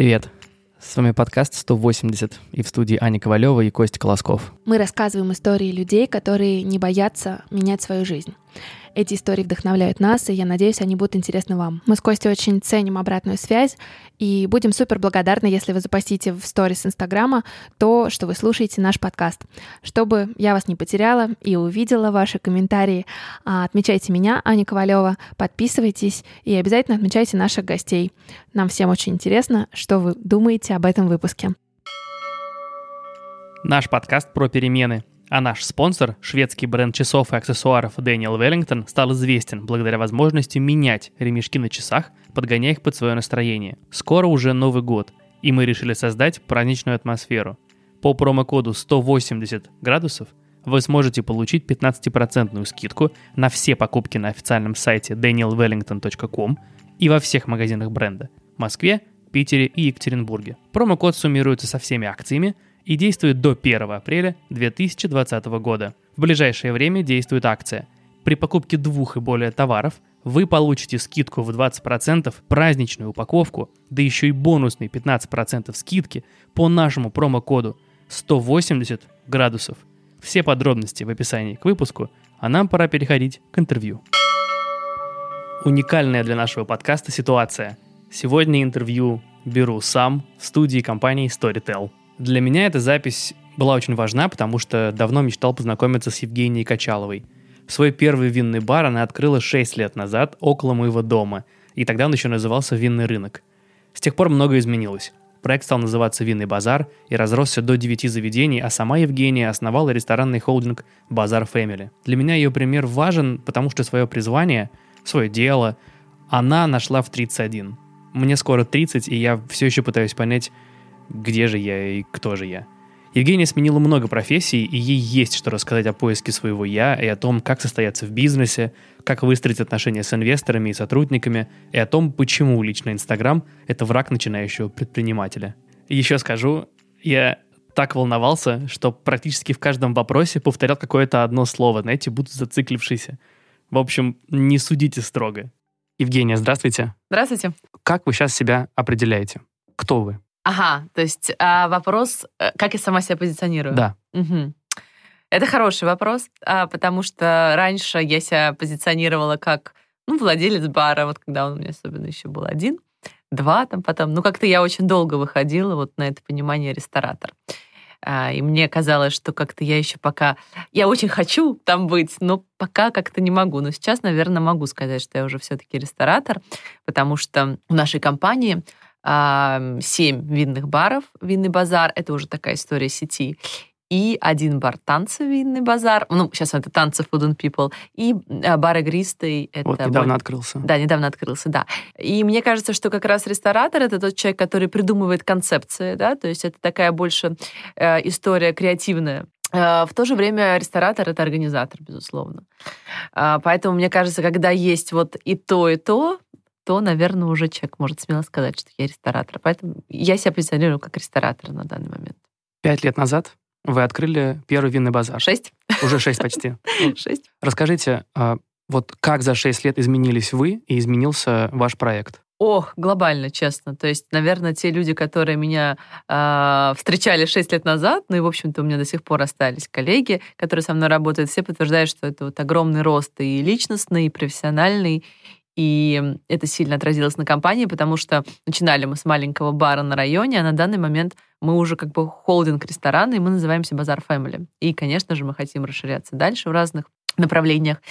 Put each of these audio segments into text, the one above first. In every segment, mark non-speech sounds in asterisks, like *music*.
Привет. С вами подкаст 180 и в студии Аня Ковалева и Костя Колосков. Мы рассказываем истории людей, которые не боятся менять свою жизнь. Эти истории вдохновляют нас, и я надеюсь, они будут интересны вам. Мы с Костей очень ценим обратную связь и будем супер благодарны, если вы запостите в сторис Инстаграма то, что вы слушаете наш подкаст. Чтобы я вас не потеряла и увидела ваши комментарии, а, отмечайте меня, Аня Ковалева, подписывайтесь и обязательно отмечайте наших гостей. Нам всем очень интересно, что вы думаете об этом выпуске. Наш подкаст про перемены — а наш спонсор, шведский бренд часов и аксессуаров Дэниел Веллингтон, стал известен благодаря возможности менять ремешки на часах, подгоняя их под свое настроение. Скоро уже Новый год, и мы решили создать праздничную атмосферу. По промокоду 180 градусов вы сможете получить 15% скидку на все покупки на официальном сайте danielwellington.com и во всех магазинах бренда в Москве, Питере и Екатеринбурге. Промокод суммируется со всеми акциями – и действует до 1 апреля 2020 года. В ближайшее время действует акция. При покупке двух и более товаров вы получите скидку в 20%, праздничную упаковку, да еще и бонусные 15% скидки по нашему промокоду 180 градусов. Все подробности в описании к выпуску, а нам пора переходить к интервью. Уникальная для нашего подкаста ситуация. Сегодня интервью беру сам в студии компании Storytel. Для меня эта запись была очень важна, потому что давно мечтал познакомиться с Евгенией Качаловой. Свой первый винный бар она открыла 6 лет назад около моего дома, и тогда он еще назывался «Винный рынок». С тех пор многое изменилось. Проект стал называться «Винный базар» и разросся до 9 заведений, а сама Евгения основала ресторанный холдинг «Базар Фэмили». Для меня ее пример важен, потому что свое призвание, свое дело она нашла в 31. Мне скоро 30, и я все еще пытаюсь понять, где же я и кто же я. Евгения сменила много профессий, и ей есть что рассказать о поиске своего «я» и о том, как состояться в бизнесе, как выстроить отношения с инвесторами и сотрудниками, и о том, почему лично Инстаграм — это враг начинающего предпринимателя. И еще скажу, я так волновался, что практически в каждом вопросе повторял какое-то одно слово, знаете, будто зациклившийся. В общем, не судите строго. Евгения, здравствуйте. Здравствуйте. Как вы сейчас себя определяете? Кто вы? Ага, то есть а, вопрос, э, как я сама себя позиционирую? Да. Угу. Это хороший вопрос, а, потому что раньше я себя позиционировала как ну, владелец бара, вот когда он у меня особенно еще был один, два там потом. Ну, как-то я очень долго выходила вот на это понимание ресторатор. А, и мне казалось, что как-то я еще пока... Я очень хочу там быть, но пока как-то не могу. Но сейчас, наверное, могу сказать, что я уже все-таки ресторатор, потому что в нашей компании семь винных баров, винный базар, это уже такая история сети, и один бар танцы винный базар, ну, сейчас это танцы Food and People, и а, бар игристый. Это вот недавно мой... открылся. Да, недавно открылся, да. И мне кажется, что как раз ресторатор — это тот человек, который придумывает концепции, да, то есть это такая больше э, история креативная. Э, в то же время ресторатор — это организатор, безусловно. Э, поэтому, мне кажется, когда есть вот и то, и то, то, наверное, уже человек может смело сказать, что я ресторатор. Поэтому я себя позиционирую как ресторатор на данный момент. Пять лет назад вы открыли первый винный базар. Шесть. Уже шесть почти. *laughs* Шесть. Расскажите, а, вот как за шесть лет изменились вы и изменился ваш проект? Ох, глобально, честно. То есть, наверное, те люди, которые меня э, встречали 6 лет назад, ну и, в общем-то, у меня до сих пор остались коллеги, которые со мной работают, все подтверждают, что это вот огромный рост и личностный, и профессиональный, и это сильно отразилось на компании, потому что начинали мы с маленького бара на районе, а на данный момент мы уже как бы холдинг ресторана, и мы называемся Базар Family. И, конечно же, мы хотим расширяться дальше в разных направлениях.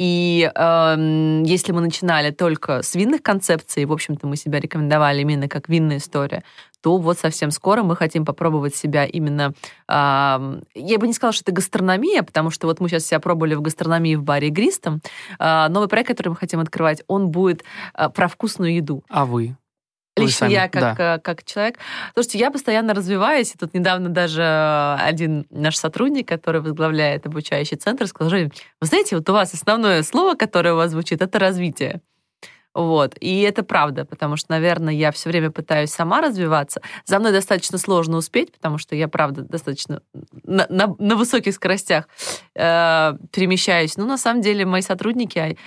И э, если мы начинали только с винных концепций, в общем-то, мы себя рекомендовали именно как винная история, то вот совсем скоро мы хотим попробовать себя именно... Э, я бы не сказала, что это гастрономия, потому что вот мы сейчас себя пробовали в гастрономии в баре Игристом. Э, новый проект, который мы хотим открывать, он будет э, про вкусную еду. А вы? Лично я как, да. Э, как человек. Слушайте, я постоянно развиваюсь, и тут недавно даже один наш сотрудник, который возглавляет обучающий центр, сказал, вы знаете, вот у вас основное слово, которое у вас звучит, это развитие. Вот. И это правда, потому что, наверное, я все время пытаюсь сама развиваться. За мной достаточно сложно успеть, потому что я, правда, достаточно на, на, на высоких скоростях э, перемещаюсь. Но на самом деле мои сотрудники,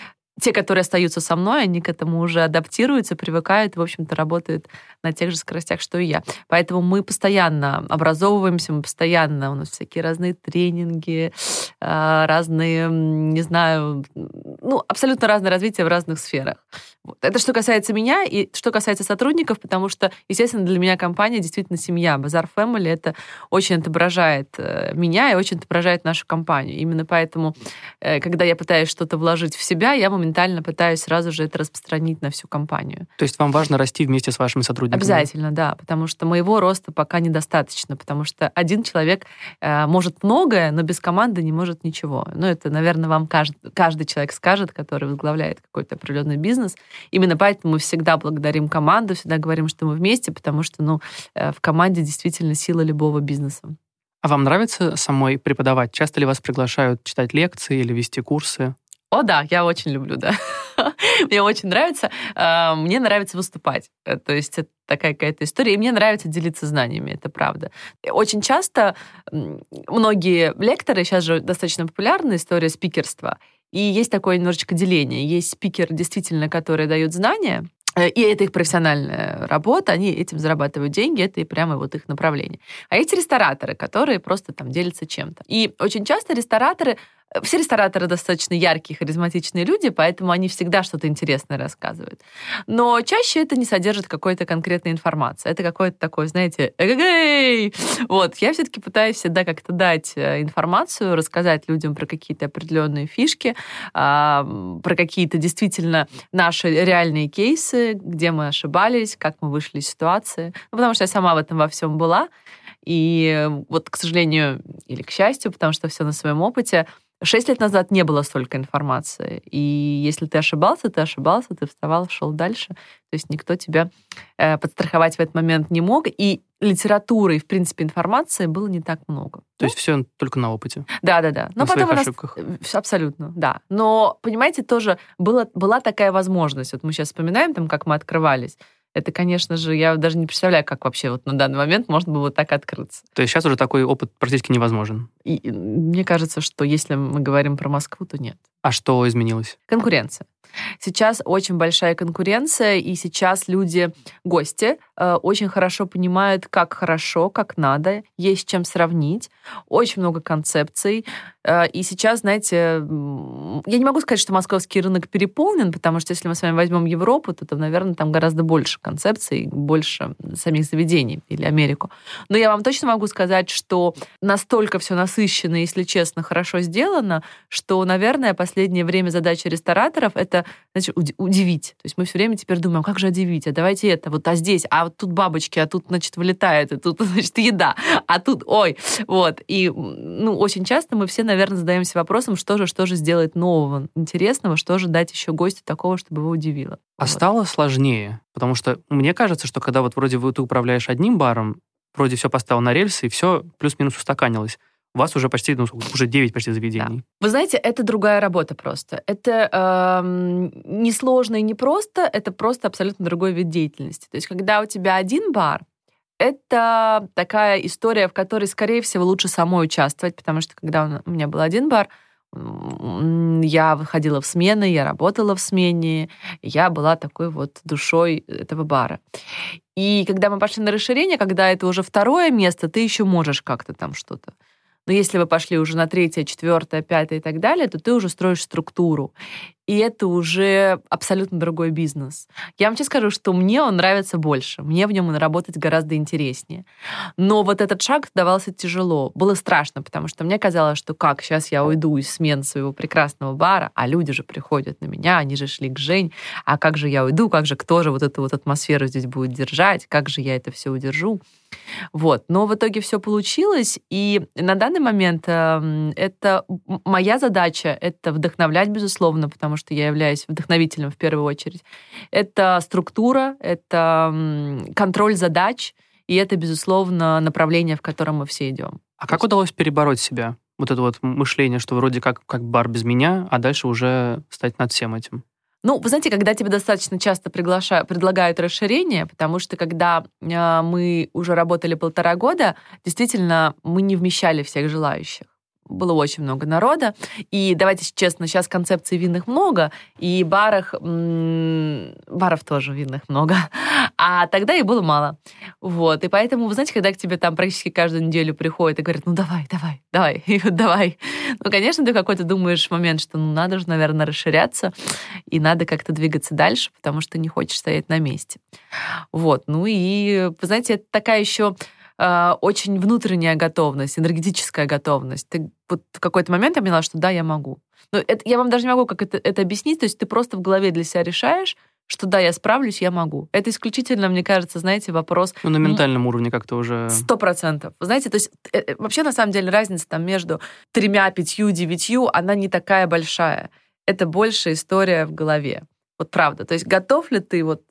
те, которые остаются со мной, они к этому уже адаптируются, привыкают, в общем-то, работают на тех же скоростях, что и я. Поэтому мы постоянно образовываемся, мы постоянно, у нас всякие разные тренинги, а, разные, не знаю, ну, абсолютно разное развитие в разных сферах. Вот. Это что касается меня и что касается сотрудников, потому что, естественно, для меня компания действительно семья. Базар Family это очень отображает э, меня и очень отображает нашу компанию. Именно поэтому, э, когда я пытаюсь что-то вложить в себя, я моментально пытаюсь сразу же это распространить на всю компанию. То есть вам важно расти вместе с вашими сотрудниками? Обязательно, да, потому что моего роста пока недостаточно, потому что один человек э, может многое, но без команды не может ничего. Ну, это, наверное, вам каждый, каждый человек скажет, который возглавляет какой-то определенный бизнес. Именно поэтому мы всегда благодарим команду, всегда говорим, что мы вместе, потому что ну, э, в команде действительно сила любого бизнеса. А вам нравится самой преподавать? Часто ли вас приглашают читать лекции или вести курсы? О, да, я очень люблю, да. *laughs* мне очень нравится. А, мне нравится выступать. Э, то есть это такая какая-то история. И мне нравится делиться знаниями, это правда. Очень часто многие лекторы, сейчас же достаточно популярна история спикерства, и есть такое немножечко деление. Есть спикер, действительно, который дает знания, э, и это их профессиональная работа, они этим зарабатывают деньги, это и прямо вот их направление. А есть рестораторы, которые просто там делятся чем-то. И очень часто рестораторы все рестораторы достаточно яркие, харизматичные люди, поэтому они всегда что-то интересное рассказывают. Но чаще это не содержит какой-то конкретной информации. Это какое-то такое, знаете, эгэгэй! Вот, я все-таки пытаюсь всегда как-то дать э, информацию, рассказать людям про какие-то определенные фишки, а, про какие-то действительно наши реальные кейсы, где мы ошибались, как мы вышли из ситуации. Ну, потому что я сама в этом во всем была. И вот, к сожалению, или к счастью, потому что все на своем опыте, Шесть лет назад не было столько информации. И если ты ошибался, ты ошибался, ты вставал, шел дальше. То есть никто тебя э, подстраховать в этот момент не мог. И литературы и, в принципе, информации было не так много. То есть все только на опыте? Да, да, да. Но на потом своих ошибках? Абсолютно, да. Но, понимаете, тоже было, была такая возможность. Вот мы сейчас вспоминаем, там, как мы открывались это, конечно же, я даже не представляю, как вообще вот на данный момент можно было так открыться. То есть сейчас уже такой опыт практически невозможен? И мне кажется, что если мы говорим про Москву, то нет. А что изменилось? Конкуренция. Сейчас очень большая конкуренция, и сейчас люди, гости, э, очень хорошо понимают, как хорошо, как надо, есть чем сравнить. Очень много концепций. Э, и сейчас, знаете, я не могу сказать, что московский рынок переполнен, потому что если мы с вами возьмем Европу, то, там, наверное, там гораздо больше концепций, больше самих заведений или Америку. Но я вам точно могу сказать, что настолько все насыщенно, если честно, хорошо сделано, что, наверное, последнее время задача рестораторов — это значит, удивить. То есть мы все время теперь думаем, как же удивить, а давайте это, вот, а здесь, а вот тут бабочки, а тут, значит, вылетает, и тут, *laughs* значит, еда, а тут, ой, вот. И, ну, очень часто мы все, наверное, задаемся вопросом, что же, что же сделать нового, интересного, что же дать еще гостю такого, чтобы его удивило. А вот. стало сложнее? Потому что мне кажется, что когда вот вроде ты управляешь одним баром, вроде все поставил на рельсы, и все плюс-минус устаканилось у вас уже почти, ну, уже 9 почти заведений. Да. Вы знаете, это другая работа просто. Это э, не сложно и не просто, это просто абсолютно другой вид деятельности. То есть, когда у тебя один бар, это такая история, в которой, скорее всего, лучше самой участвовать, потому что когда у меня был один бар, я выходила в смены, я работала в смене, я была такой вот душой этого бара. И когда мы пошли на расширение, когда это уже второе место, ты еще можешь как-то там что-то. Но если вы пошли уже на третье, четвертое, пятое и так далее, то ты уже строишь структуру. И это уже абсолютно другой бизнес. Я вам честно скажу, что мне он нравится больше. Мне в нем работать гораздо интереснее. Но вот этот шаг давался тяжело. Было страшно, потому что мне казалось, что как, сейчас я уйду из смен своего прекрасного бара, а люди же приходят на меня, они же шли к Жень, а как же я уйду, как же кто же вот эту вот атмосферу здесь будет держать, как же я это все удержу. Вот. Но в итоге все получилось, и на данный момент э, это моя задача — это вдохновлять, безусловно, потому что я являюсь вдохновителем в первую очередь. Это структура, это контроль задач, и это, безусловно, направление, в котором мы все идем. А как удалось перебороть себя? Вот это вот мышление, что вроде как, как бар без меня, а дальше уже стать над всем этим. Ну, вы знаете, когда тебе достаточно часто приглашают, предлагают расширение, потому что когда э, мы уже работали полтора года, действительно, мы не вмещали всех желающих. Было очень много народа. И давайте честно, сейчас концепций винных много, и барах, баров тоже винных много. *laughs* А тогда их было мало. Вот. И поэтому, вы знаете, когда к тебе там практически каждую неделю приходят и говорят, ну давай, давай, давай, и *laughs* вот давай. Ну, конечно, ты какой-то думаешь момент, что ну надо же, наверное, расширяться, и надо как-то двигаться дальше, потому что не хочешь стоять на месте. Вот. Ну и, вы знаете, это такая еще э, очень внутренняя готовность, энергетическая готовность. Ты вот в какой-то момент я поняла, что да, я могу. Но это, я вам даже не могу как это, это объяснить. То есть ты просто в голове для себя решаешь, что да, я справлюсь, я могу. Это исключительно, мне кажется, знаете, вопрос... Ну, на ментальном уровне как-то уже... Сто процентов. Знаете, то есть э, э, вообще, на самом деле, разница там между тремя, пятью, девятью, она не такая большая. Это больше история в голове. Вот правда. То есть готов ли ты вот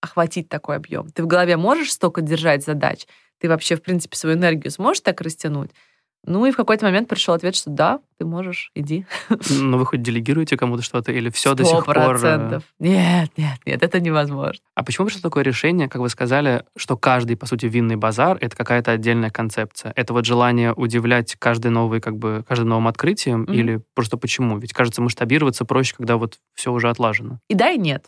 охватить такой объем? Ты в голове можешь столько держать задач? Ты вообще, в принципе, свою энергию сможешь так растянуть? Ну и в какой-то момент пришел ответ, что да, ты можешь, иди. Но вы хоть делегируете кому-то что-то или все до сих пор? Э, процентов. Нет, нет, нет, это невозможно. А почему пришло такое решение, как вы сказали, что каждый, по сути, винный базар — это какая-то отдельная концепция? Это вот желание удивлять каждый новый, как бы, каждым новым открытием? Mm-hmm. Или просто почему? Ведь, кажется, масштабироваться проще, когда вот все уже отлажено. И да, и нет.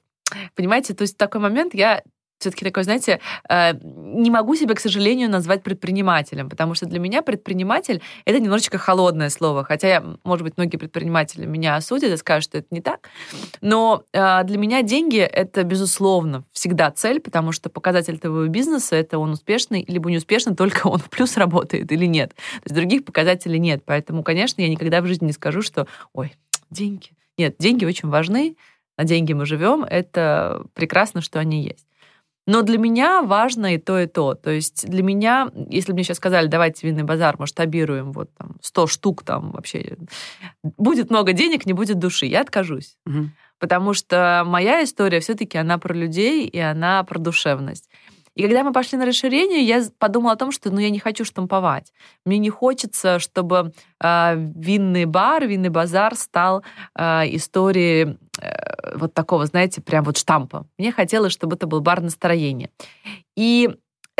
Понимаете, то есть такой момент я все-таки такой, знаете, э, не могу себя, к сожалению, назвать предпринимателем, потому что для меня предприниматель — это немножечко холодное слово, хотя, я, может быть, многие предприниматели меня осудят и скажут, что это не так, но э, для меня деньги — это, безусловно, всегда цель, потому что показатель твоего бизнеса — это он успешный, либо неуспешный, только он в плюс работает или нет. То есть других показателей нет, поэтому, конечно, я никогда в жизни не скажу, что, ой, деньги. Нет, деньги очень важны, на деньги мы живем, это прекрасно, что они есть. Но для меня важно и то, и то. То есть для меня, если бы мне сейчас сказали, давайте винный базар масштабируем вот там 100 штук, там вообще будет много денег, не будет души, я откажусь. Угу. Потому что моя история все-таки она про людей и она про душевность. И когда мы пошли на расширение, я подумала о том, что ну, я не хочу штамповать. Мне не хочется, чтобы э, винный бар, винный базар стал э, историей э, вот такого, знаете, прям вот штампа. Мне хотелось, чтобы это был бар настроения. И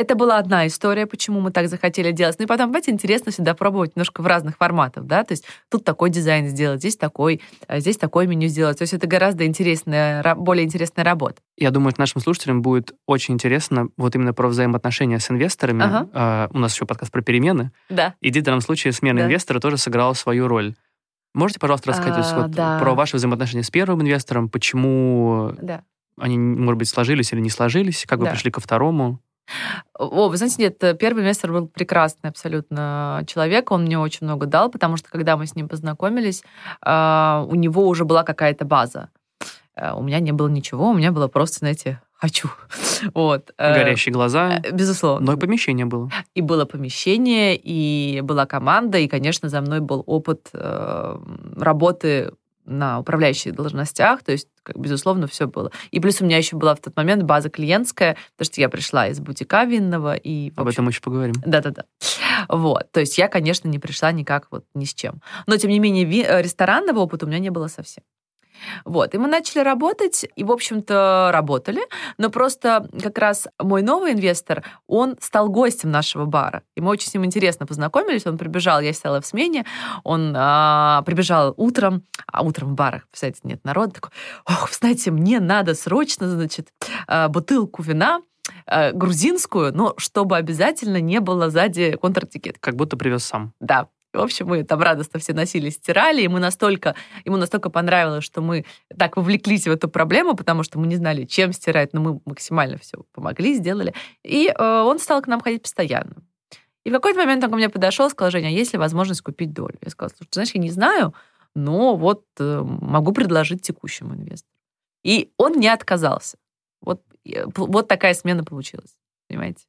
это была одна история, почему мы так захотели делать. Ну и потом, понимаете, интересно всегда пробовать немножко в разных форматах, да, то есть тут такой дизайн сделать, здесь такой, а здесь такое меню сделать. То есть это гораздо интересная, более интересная работа. Я думаю, нашим слушателям будет очень интересно вот именно про взаимоотношения с инвесторами. Ага. Uh, у нас еще подкаст про перемены. Да. И в данном случае смена да. инвестора тоже сыграла свою роль. Можете, пожалуйста, рассказать а, вот да. про ваши взаимоотношения с первым инвестором, почему да. они, может быть, сложились или не сложились, как да. вы пришли ко второму? О, вы знаете, нет, первый инвестор был прекрасный абсолютно человек, он мне очень много дал, потому что когда мы с ним познакомились, а, у него уже была какая-то база. Э, у меня не было ничего, у меня было просто, знаете, хочу. Вот. Э, Горящие глаза. Э, безусловно. Но и помещение было. И было помещение, и была команда, и, конечно, за мной был опыт работы на управляющих должностях, то есть, как, безусловно, все было. И плюс у меня еще была в тот момент база клиентская, потому что я пришла из бутика винного. И, Об этом еще поговорим. Да-да-да. Вот. То есть я, конечно, не пришла никак вот ни с чем. Но, тем не менее, ви- ресторанного опыта у меня не было совсем. Вот, и мы начали работать, и, в общем-то, работали, но просто как раз мой новый инвестор, он стал гостем нашего бара, и мы очень с ним интересно познакомились, он прибежал, я села в смене, он а, прибежал утром, а утром в барах, кстати, нет народа, такой, ох, знаете, мне надо срочно, значит, а, бутылку вина, а, грузинскую, но чтобы обязательно не было сзади контртикет. Как будто привез сам. Да, в общем, мы там радостно все носили, стирали, и мы настолько, ему настолько понравилось, что мы так вовлеклись в эту проблему, потому что мы не знали, чем стирать, но мы максимально все помогли, сделали. И э, он стал к нам ходить постоянно. И в какой-то момент он ко мне подошел и сказал, Женя, а есть ли возможность купить долю? Я сказала, слушай, знаешь, я не знаю, но вот э, могу предложить текущему инвестору. И он не отказался. Вот, вот такая смена получилась, понимаете?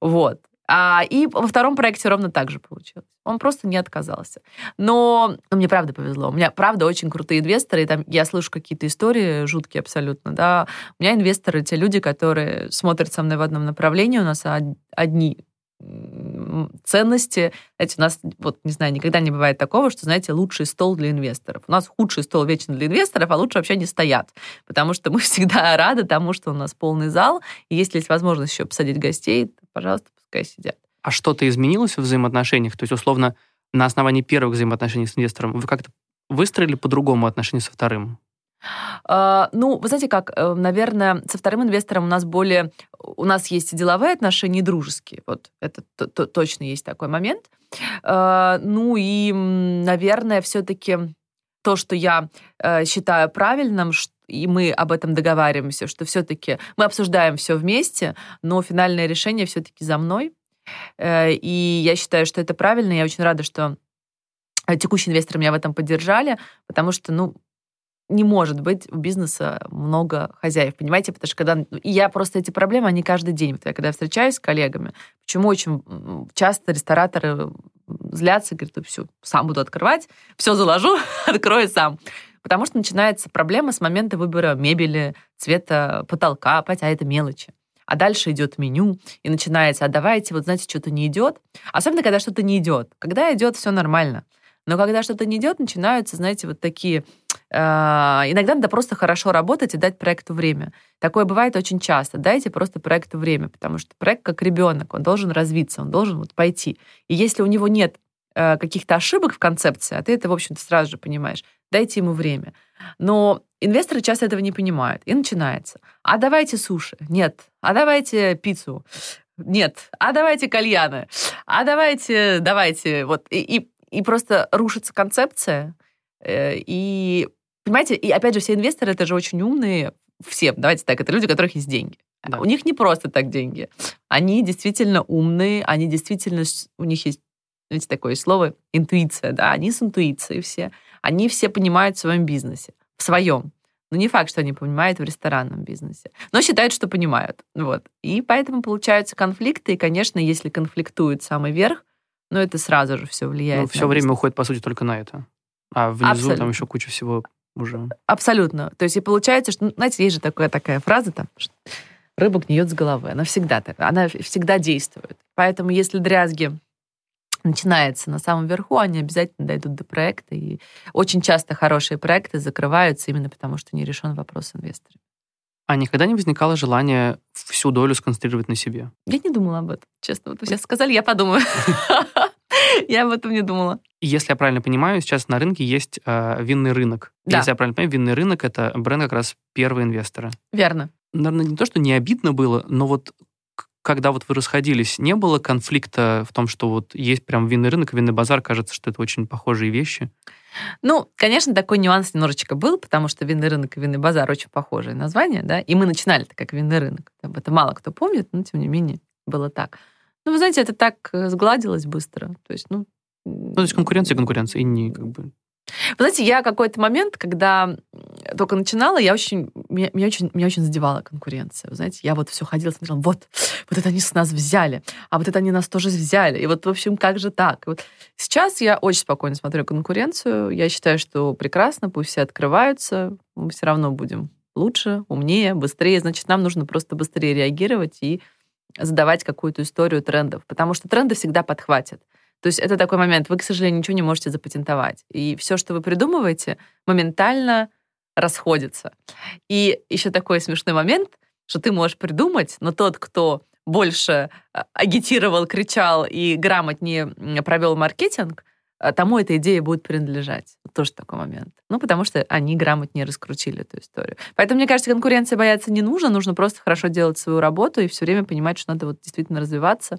Вот. А, и во втором проекте ровно так же получилось. Он просто не отказался. Но ну, мне правда повезло. У меня правда очень крутые инвесторы. И там я слышу какие-то истории жуткие абсолютно. Да. У меня инвесторы те люди, которые смотрят со мной в одном направлении. У нас одни ценности. Знаете, у нас, вот, не знаю, никогда не бывает такого, что, знаете, лучший стол для инвесторов. У нас худший стол вечно для инвесторов, а лучше вообще не стоят. Потому что мы всегда *laughs* рады тому, что у нас полный зал. И если есть возможность еще посадить гостей, пожалуйста, пускай сидят. А что-то изменилось в взаимоотношениях? То есть, условно, на основании первых взаимоотношений с инвестором вы как-то выстроили по-другому отношения со вторым? А, ну, вы знаете как, э, наверное, со вторым инвестором у нас более... У нас есть деловые отношения и дружеские. Вот это точно есть такой момент. А, ну и, наверное, все-таки то, что я э, считаю правильным, и мы об этом договариваемся, что все-таки мы обсуждаем все вместе, но финальное решение все-таки за мной. Э, и я считаю, что это правильно. Я очень рада, что текущие инвесторы меня в этом поддержали, потому что, ну, не может быть у бизнеса много хозяев, понимаете? Потому что когда... И я просто эти проблемы, они каждый день. Вот я когда встречаюсь с коллегами, почему очень часто рестораторы злятся, говорят, все, сам буду открывать, все заложу, *laughs* открою сам. Потому что начинается проблема с момента выбора мебели, цвета потолка, хотя это мелочи. А дальше идет меню, и начинается, а давайте, вот знаете, что-то не идет. Особенно, когда что-то не идет. Когда идет, все нормально. Но когда что-то не идет, начинаются, знаете, вот такие а, иногда надо просто хорошо работать и дать проекту время. Такое бывает очень часто. Дайте просто проекту время, потому что проект как ребенок, он должен развиться, он должен вот пойти. И если у него нет э, каких-то ошибок в концепции, а ты это, в общем-то, сразу же понимаешь, дайте ему время. Но инвесторы часто этого не понимают. И начинается. А давайте суши. Нет. А давайте пиццу. Нет. А давайте кальяны. А давайте, давайте. Вот. И, и, и просто рушится концепция. Э, и Понимаете, и опять же, все инвесторы это же очень умные, все, давайте так, это люди, у которых есть деньги. Да. У них не просто так деньги. Они действительно умные, они действительно, у них есть, знаете, такое слово, интуиция, да, они с интуицией все. Они все понимают в своем бизнесе, в своем. Но не факт, что они понимают в ресторанном бизнесе. Но считают, что понимают. Вот. И поэтому получаются конфликты. И, конечно, если конфликтует самый верх, ну, это сразу же все влияет. Ну, все время бизнес. уходит, по сути, только на это. А внизу Абсолютно. там еще куча всего уже. Абсолютно. То есть и получается, что, ну, знаете, есть же такая, такая фраза там, что рыба гниет с головы. Она всегда так, она всегда действует. Поэтому если дрязги начинается на самом верху, они обязательно дойдут до проекта. И очень часто хорошие проекты закрываются именно потому, что не решен вопрос инвестора. А никогда не возникало желания всю долю сконцентрировать на себе? Я не думала об этом, честно. Вот вы сейчас сказали, я подумаю. *laughs* Я об этом не думала. Если я правильно понимаю, сейчас на рынке есть э, винный рынок. Да. Если я правильно понимаю, винный рынок это бренд как раз первого инвестора. Верно. Наверное, не то, что не обидно было, но вот когда вот вы расходились, не было конфликта в том, что вот есть прям винный рынок, винный базар, кажется, что это очень похожие вещи? Ну, конечно, такой нюанс немножечко был, потому что винный рынок и винный базар очень похожие названия, да, и мы начинали-то как винный рынок. Это мало кто помнит, но тем не менее было так. Ну, вы знаете, это так э, сгладилось быстро. То есть, ну... Ну, то есть конкуренция конкуренция, и не как бы... Вы знаете, я какой-то момент, когда только начинала, я очень, меня, меня, очень, меня очень задевала конкуренция. Вы знаете, я вот все ходила, смотрела, вот, вот это они с нас взяли, а вот это они нас тоже взяли. И вот, в общем, как же так? вот сейчас я очень спокойно смотрю конкуренцию. Я считаю, что прекрасно, пусть все открываются, мы все равно будем лучше, умнее, быстрее. Значит, нам нужно просто быстрее реагировать и задавать какую-то историю трендов, потому что тренды всегда подхватят. То есть это такой момент, вы, к сожалению, ничего не можете запатентовать. И все, что вы придумываете, моментально расходится. И еще такой смешной момент, что ты можешь придумать, но тот, кто больше а, агитировал, кричал и грамотнее провел маркетинг, а, тому эта идея будет принадлежать. Тоже такой момент. Ну, потому что они грамотнее раскрутили эту историю. Поэтому, мне кажется, конкуренции бояться не нужно. Нужно просто хорошо делать свою работу и все время понимать, что надо вот действительно развиваться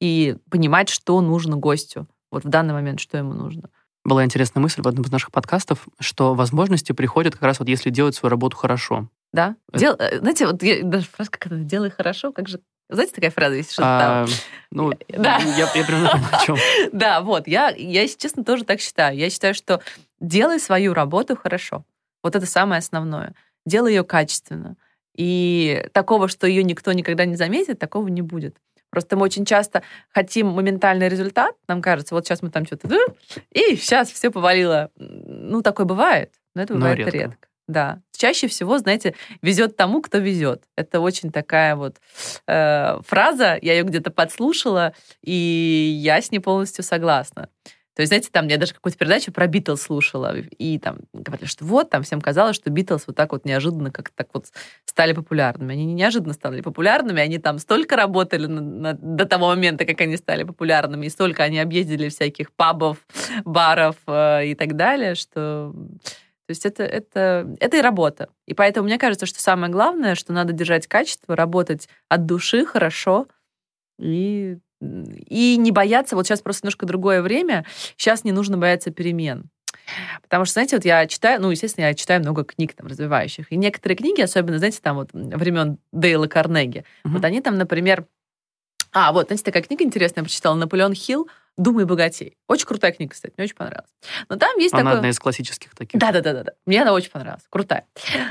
и понимать, что нужно гостю. Вот в данный момент, что ему нужно. Была интересная мысль в одном из наших подкастов, что возможности приходят как раз вот если делать свою работу хорошо. Да. Это... Дел... Э, знаете, вот я, даже фраза как это «делай хорошо», как же знаете, такая фраза есть, что а, там... Ну, да. я, я примерно о чем. *laughs* Да, вот. Я, я, если честно, тоже так считаю. Я считаю, что делай свою работу хорошо. Вот это самое основное. Делай ее качественно. И такого, что ее никто никогда не заметит, такого не будет. Просто мы очень часто хотим моментальный результат. Нам кажется, вот сейчас мы там что-то... И сейчас все повалило. Ну, такое бывает, но это бывает но редко. редко. Да. Чаще всего, знаете, везет тому, кто везет. Это очень такая вот э, фраза, я ее где-то подслушала, и я с ней полностью согласна. То есть, знаете, там я даже какую-то передачу про Битлз слушала, и там говорили, что вот, там всем казалось, что Битлз вот так вот неожиданно как так вот стали популярными. Они не неожиданно стали популярными, они там столько работали на, на, до того момента, как они стали популярными, и столько они объездили всяких пабов, баров э, и так далее, что... То есть это, это, это и работа. И поэтому мне кажется, что самое главное, что надо держать качество, работать от души хорошо, и и не бояться, вот сейчас просто немножко другое время, сейчас не нужно бояться перемен. Потому что, знаете, вот я читаю, ну, естественно, я читаю много книг там развивающих. И некоторые книги, особенно, знаете, там вот времен Дейла Карнеги, mm-hmm. вот они там, например... А, вот, знаете, такая книга интересная, я прочитала, Наполеон Хилл «Думай богатей». Очень крутая книга, кстати, мне очень понравилась. Но там есть она такой... одна из классических таких. Да-да-да. да. Мне она очень понравилась. Крутая.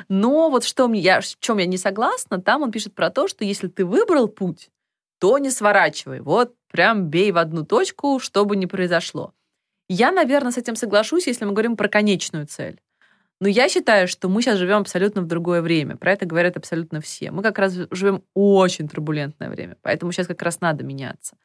Но вот что мне, я, в чем я не согласна, там он пишет про то, что если ты выбрал путь, то не сворачивай. Вот прям бей в одну точку, что бы ни произошло. Я, наверное, с этим соглашусь, если мы говорим про конечную цель. Но я считаю, что мы сейчас живем абсолютно в другое время. Про это говорят абсолютно все. Мы как раз живем очень турбулентное время, поэтому сейчас как раз надо меняться.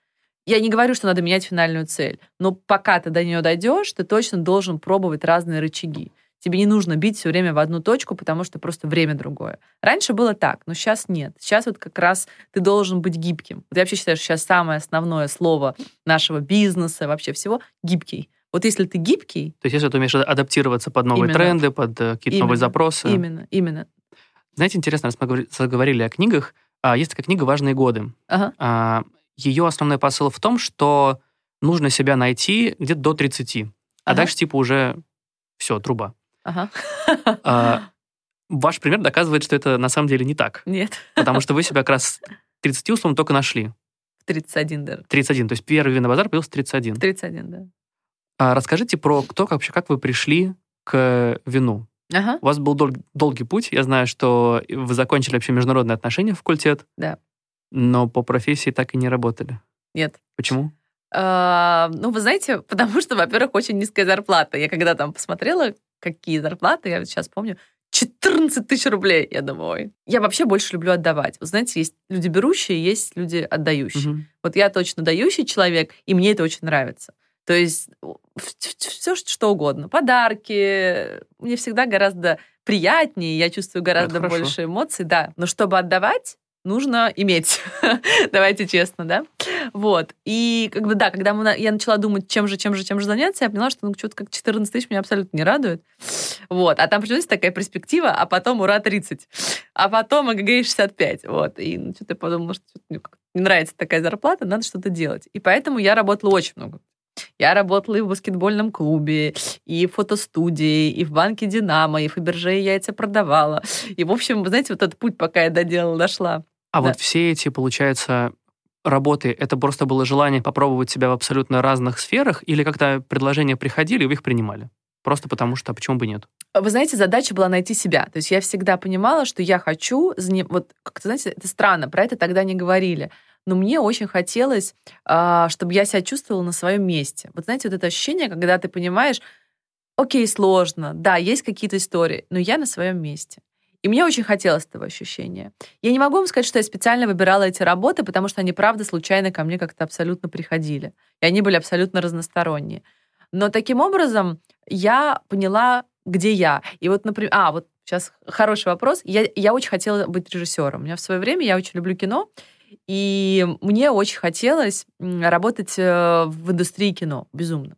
Я не говорю, что надо менять финальную цель, но пока ты до нее дойдешь, ты точно должен пробовать разные рычаги. Тебе не нужно бить все время в одну точку, потому что просто время другое. Раньше было так, но сейчас нет. Сейчас вот как раз ты должен быть гибким. Вот я вообще считаю, что сейчас самое основное слово нашего бизнеса, вообще всего — гибкий. Вот если ты гибкий... То есть если ты умеешь адаптироваться под новые Именно. тренды, под э, какие-то Именно. новые запросы. Именно, именно. Знаете, интересно, раз мы говори- заговорили о книгах, а, есть такая книга «Важные годы». Ага. А, Ее основной посыл в том, что нужно себя найти где-то до 30. А Ага. дальше типа уже все, труба. Ага. *laughs* А, Ваш пример доказывает, что это на самом деле не так. Нет. Потому что вы себя как раз *laughs* 30 условно только нашли. 31 даже. 31. То есть первый винный базар появился 31. 31, да. А расскажите про то, как вообще, как вы пришли к вину. Ага. У вас был дол- долгий путь. Я знаю, что вы закончили вообще международные отношения в факультет. Да. Но по профессии так и не работали. Нет. Почему? А, ну, вы знаете, *laughs* потому что, во-первых, очень низкая зарплата. Я когда там посмотрела, какие зарплаты, я вот сейчас помню, 14 тысяч рублей. Я думаю, ой. Я вообще больше люблю отдавать. Вы знаете, есть люди берущие, есть люди отдающие. Мгм. Вот я точно дающий человек, и мне это очень нравится. То есть все что угодно. Подарки. Мне всегда гораздо приятнее, я чувствую гораздо больше эмоций, да. Но чтобы отдавать, нужно иметь. *laughs* Давайте честно, да? Вот. И как бы да, когда мы я начала думать, чем же, чем же, чем же заняться, я поняла, что ну что-то как 14 тысяч меня абсолютно не радует. Вот. А там почему-то такая перспектива, а потом ура 30. А потом АГГ 65. Вот. И ну, что-то я подумала, что мне не нравится такая зарплата, надо что-то делать. И поэтому я работала очень много. Я работала и в баскетбольном клубе, и в фотостудии, и в банке «Динамо», и в Фаберже яйца продавала. И, в общем, вы знаете, вот этот путь, пока я доделала, дошла. А Да. вот все эти, получается, работы, это просто было желание попробовать себя в абсолютно разных сферах, или как-то предложения приходили, вы их принимали? Просто потому что, а почему бы нет? Вы знаете, задача была найти себя. То есть я всегда понимала, что я хочу... Вот, как-то, знаете, это странно, про это тогда не говорили. Но мне очень хотелось, а, чтобы я себя чувствовала на своем месте. Вот знаете, вот это ощущение, когда ты понимаешь, окей, сложно, да, есть какие-то истории, но я на своем месте. И мне очень хотелось этого ощущения. Я не могу вам сказать, что я специально выбирала эти работы, потому что они, правда, случайно ко мне как-то абсолютно приходили. И они были абсолютно разносторонние. Но таким образом я поняла, где я. И вот, например, а, вот сейчас хороший вопрос. Я, я очень хотела быть режиссером. У меня в свое время, я очень люблю кино, и мне очень хотелось работать э, в индустрии кино. Безумно.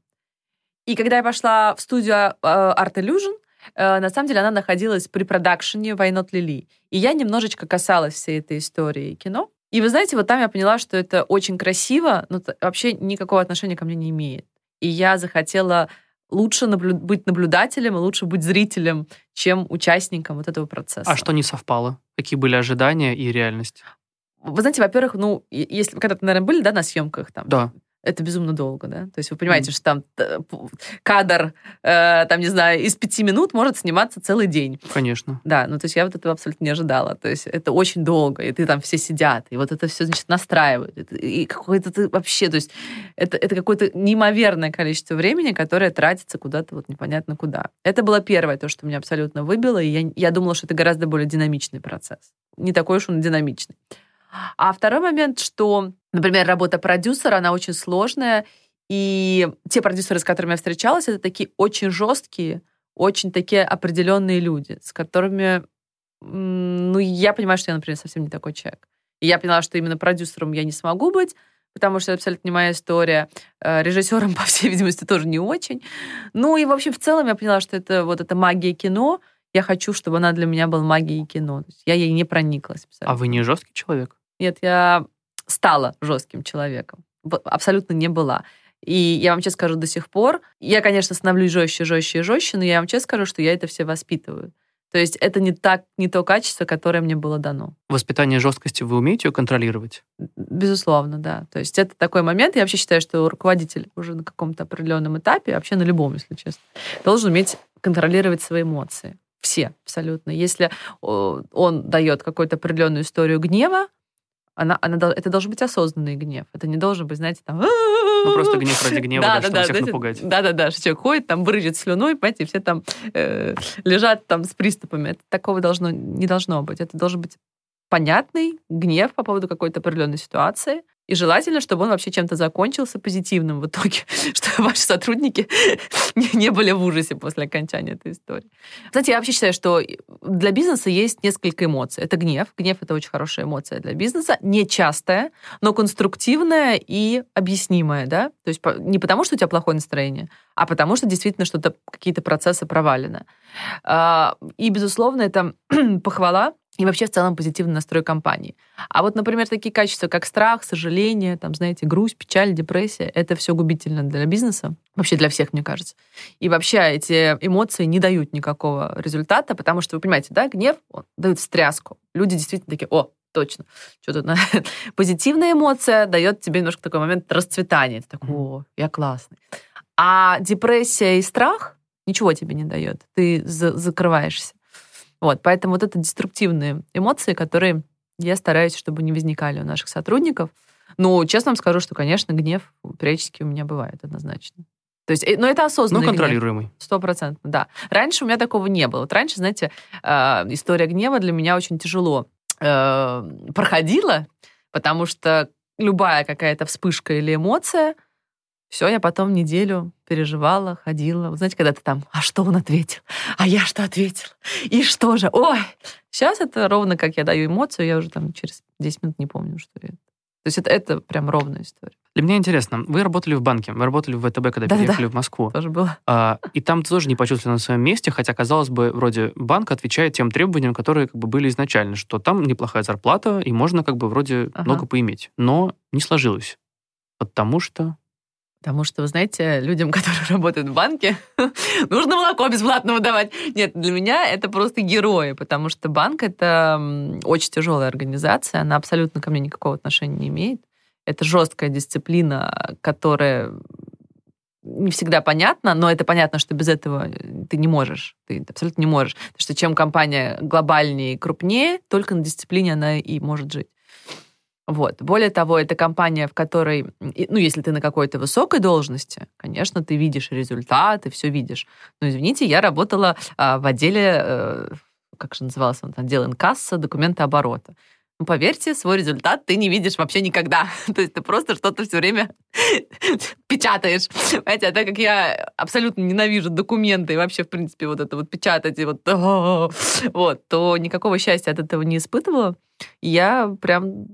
И когда я пошла в студию э, Art Illusion, на самом деле она находилась при продакшене Why Not Lily. И я немножечко касалась всей этой истории кино. И вы знаете, вот там я поняла, что это очень красиво, но вообще никакого отношения ко мне не имеет. И я захотела лучше наблю- быть наблюдателем и лучше быть зрителем, чем участником вот этого процесса. А что не совпало? Какие были ожидания и реальность? Вы знаете, во-первых, ну, если когда-то, наверное, были, да, на съемках там, Да. Это безумно долго, да? То есть вы понимаете, что там п- кадр, э, там, не знаю, из пяти минут может сниматься целый день. Конечно. Да, ну то есть я вот этого абсолютно не ожидала. То есть это очень долго, и ты там все сидят, и вот это все, значит, настраивают. И какой-то ты вообще, то есть это, это какое-то неимоверное количество времени, которое тратится куда-то вот непонятно куда. Это было первое, то, что меня абсолютно выбило, и я, я думала, что это гораздо более динамичный процесс. Не такой уж он динамичный. А второй момент, что, например, работа продюсера, она очень сложная, И те продюсеры, с которыми я встречалась, это такие очень жесткие, очень такие определенные люди, с которыми, ну, я понимаю, что я, например, совсем не такой человек. И я поняла, что именно продюсером я не смогу быть, потому что это абсолютно не моя история. Э, Режиссером, *laughs* по всей видимости, тоже не очень. Ну и, в общем, в целом я поняла, что это вот эта магия кино. Я хочу, чтобы она для меня была магией кино. я ей не прониклась. Абсолютно. А вы не жесткий человек? Нет, я стала жестким человеком. Абсолютно не была. И я вам честно скажу, до сих пор, я, конечно, становлюсь жестче, жестче и жестче, но я вам честно скажу, что я это все воспитываю. То есть это не, так, не то качество, которое мне было дано. Воспитание жесткости вы умеете ее контролировать? Безусловно, да. То есть это такой момент, я вообще считаю, что руководитель уже на каком-то определенном этапе, вообще на любом, если честно, должен уметь контролировать свои эмоции. Все абсолютно. Если он дает какую-то определенную историю гнева, она, она, это должен быть осознанный гнев. Это не должен быть, знаете, там... Ну, просто гнев ради *laughs* гнева, да, да, чтобы да, всех напугать. Да-да-да, что человек ходит, там, брызжет слюной, понимаете, все там э, лежат там с приступами. Это такого должно, не должно быть. Это должен быть понятный гнев по поводу какой-то определенной ситуации, и желательно, чтобы он вообще чем-то закончился позитивным в итоге, *laughs* чтобы ваши сотрудники *laughs* не, были в ужасе после окончания этой истории. Знаете, я вообще считаю, что для бизнеса есть несколько эмоций. Это гнев. Гнев — это очень хорошая эмоция для бизнеса. Нечастая, но конструктивная и объяснимая, да? То есть не потому, что у тебя плохое настроение, а потому что действительно что-то, какие-то процессы провалены. А, и, безусловно, это *clears throat* похвала, и вообще в целом позитивный настрой компании. А вот, например, такие качества, как страх, сожаление, там, знаете, грусть, печаль, депрессия, это все губительно для бизнеса, вообще для всех, мне кажется. И вообще эти эмоции не дают никакого результата, потому что, вы понимаете, да, гнев он дает встряску. Люди действительно такие, о, точно. Что то *laughs* позитивная эмоция дает тебе немножко такой момент расцветания. Ты такой, о, я классный. А депрессия и страх ничего тебе не дает. Ты за закрываешься. Вот, поэтому вот это деструктивные эмоции, которые я стараюсь, чтобы не возникали у наших сотрудников. Ну, честно вам скажу, что, конечно, гнев периодически у меня бывает однозначно. То есть, э, но это осознанный Ну, контролируемый. Стопроцентно, да. Раньше у меня такого не было. Вот раньше, знаете, э, история гнева для меня очень тяжело э, проходила, потому что любая какая-то вспышка или эмоция — все, я потом неделю переживала, ходила. Знаете, когда ты там, а что он ответил? А я что ответил? И что же? Ой! Сейчас это ровно как я даю эмоцию, я уже там через 10 минут не помню, что это. То есть это, это прям ровная история. Для меня интересно, вы работали в банке, вы работали в ВТБ, когда да, переехали да, в Москву. Тоже было. А, и там тоже не почувствовали на своем месте, хотя, казалось бы, вроде банк отвечает тем требованиям, которые как бы были изначально, что там неплохая зарплата, и можно как бы вроде ага. много поиметь. Но не сложилось. Потому что Потому что, вы знаете, людям, *laughs* которые работают в банке, *laughs* нужно молоко бесплатно выдавать. Нет, для меня это просто герои, потому что банк — это очень тяжелая организация, она абсолютно ко мне никакого отношения не имеет. Это жесткая дисциплина, которая не всегда понятна, но это понятно, что без этого ты не можешь. Ты абсолютно не можешь. Потому что чем компания глобальнее и крупнее, только на дисциплине она и может жить. Вот. Более того, это компания, в которой, ну, если ты на какой-то высокой должности, конечно, ты видишь результаты, все видишь. Но, извините, я работала а, в отделе, э, как же назывался он, отдел инкасса, документы оборота. Ну, поверьте, свой результат ты не видишь вообще никогда. *laughs* То есть ты просто что-то все время *laughs* печатаешь. Понимаете, а так как я абсолютно ненавижу документы и вообще, в принципе, вот это вот печатать и вот, *laughs* вот то никакого счастья от этого не испытывала. Я прям...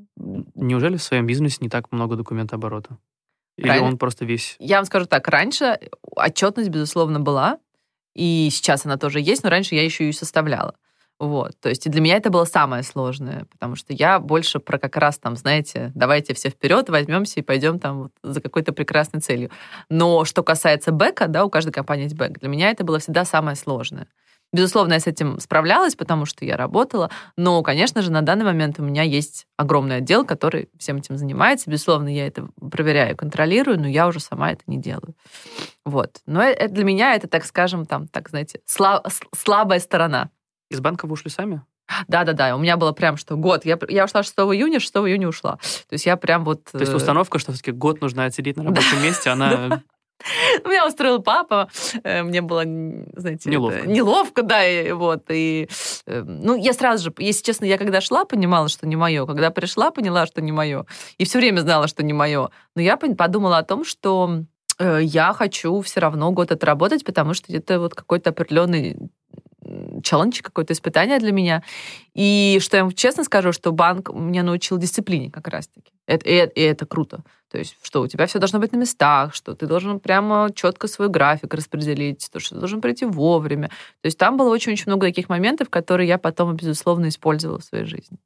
Неужели в своем бизнесе не так много документооборота? Или Правильно. он просто весь... Я вам скажу так, раньше отчетность, безусловно, была, и сейчас она тоже есть, но раньше я еще и составляла. Вот, то есть и для меня это было самое сложное, потому что я больше про как раз там, знаете, давайте все вперед, возьмемся и пойдем там вот за какой-то прекрасной целью. Но что касается бэка, да, у каждой компании есть бэк, для меня это было всегда самое сложное. Безусловно, я с этим справлялась, потому что я работала, но, конечно же, на данный момент у меня есть огромный отдел, который всем этим занимается. Безусловно, я это проверяю, контролирую, но я уже сама это не делаю. Вот. Но это, для меня это, так скажем, там, так, знаете, слаб, слабая сторона из банка вы ушли сами? Да-да-да, у меня было прям что год. Я, я ушла 6 июня, 6 июня ушла. То есть я прям вот... То есть э, установка, что все-таки год нужно отсидеть на *laughs* рабочем месте, она... *laughs* Меня устроил папа, э, мне было, знаете, неловко, неловко да, и вот, и, э, ну, я сразу же, если честно, я когда шла, понимала, что не мое, когда пришла, поняла, что не мое, и все время знала, что не мое, но я подумала о том, что я хочу все равно год отработать, потому что это вот какой-то определенный челлендж, какое-то испытание для меня. И что я вам честно скажу, что банк меня научил дисциплине как раз-таки. Это, и, и это круто. То есть, что у тебя все должно быть на местах, что ты должен прямо четко свой график распределить, то, что ты должен прийти вовремя. То есть там было очень-очень много таких моментов, которые я потом, безусловно, использовала в своей жизни.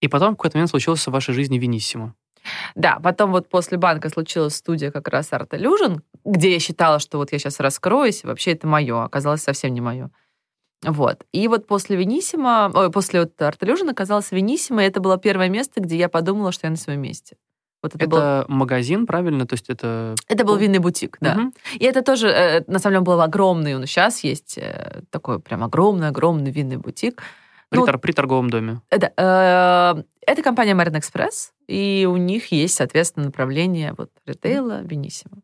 И потом в какой-то момент случилось в вашей жизни Виниссимо. Да, потом вот после банка случилась студия как раз Art Illusion, где я считала, что вот я сейчас раскроюсь, вообще это мое, оказалось совсем не мое. Вот. И вот после Венисима, ой, после вот Illusion оказалось Венисима, и это было первое место, где я подумала, что я на своем месте. Вот это, это был... магазин, правильно? То есть это... Это был винный бутик, да. Угу. И это тоже, э, на самом деле, был огромный, он сейчас есть э, такой прям огромный-огромный винный бутик. При, ну, при торговом доме. Это, э, это компания Marine Express, и у них есть, соответственно, направление вот ритейла, Венисима.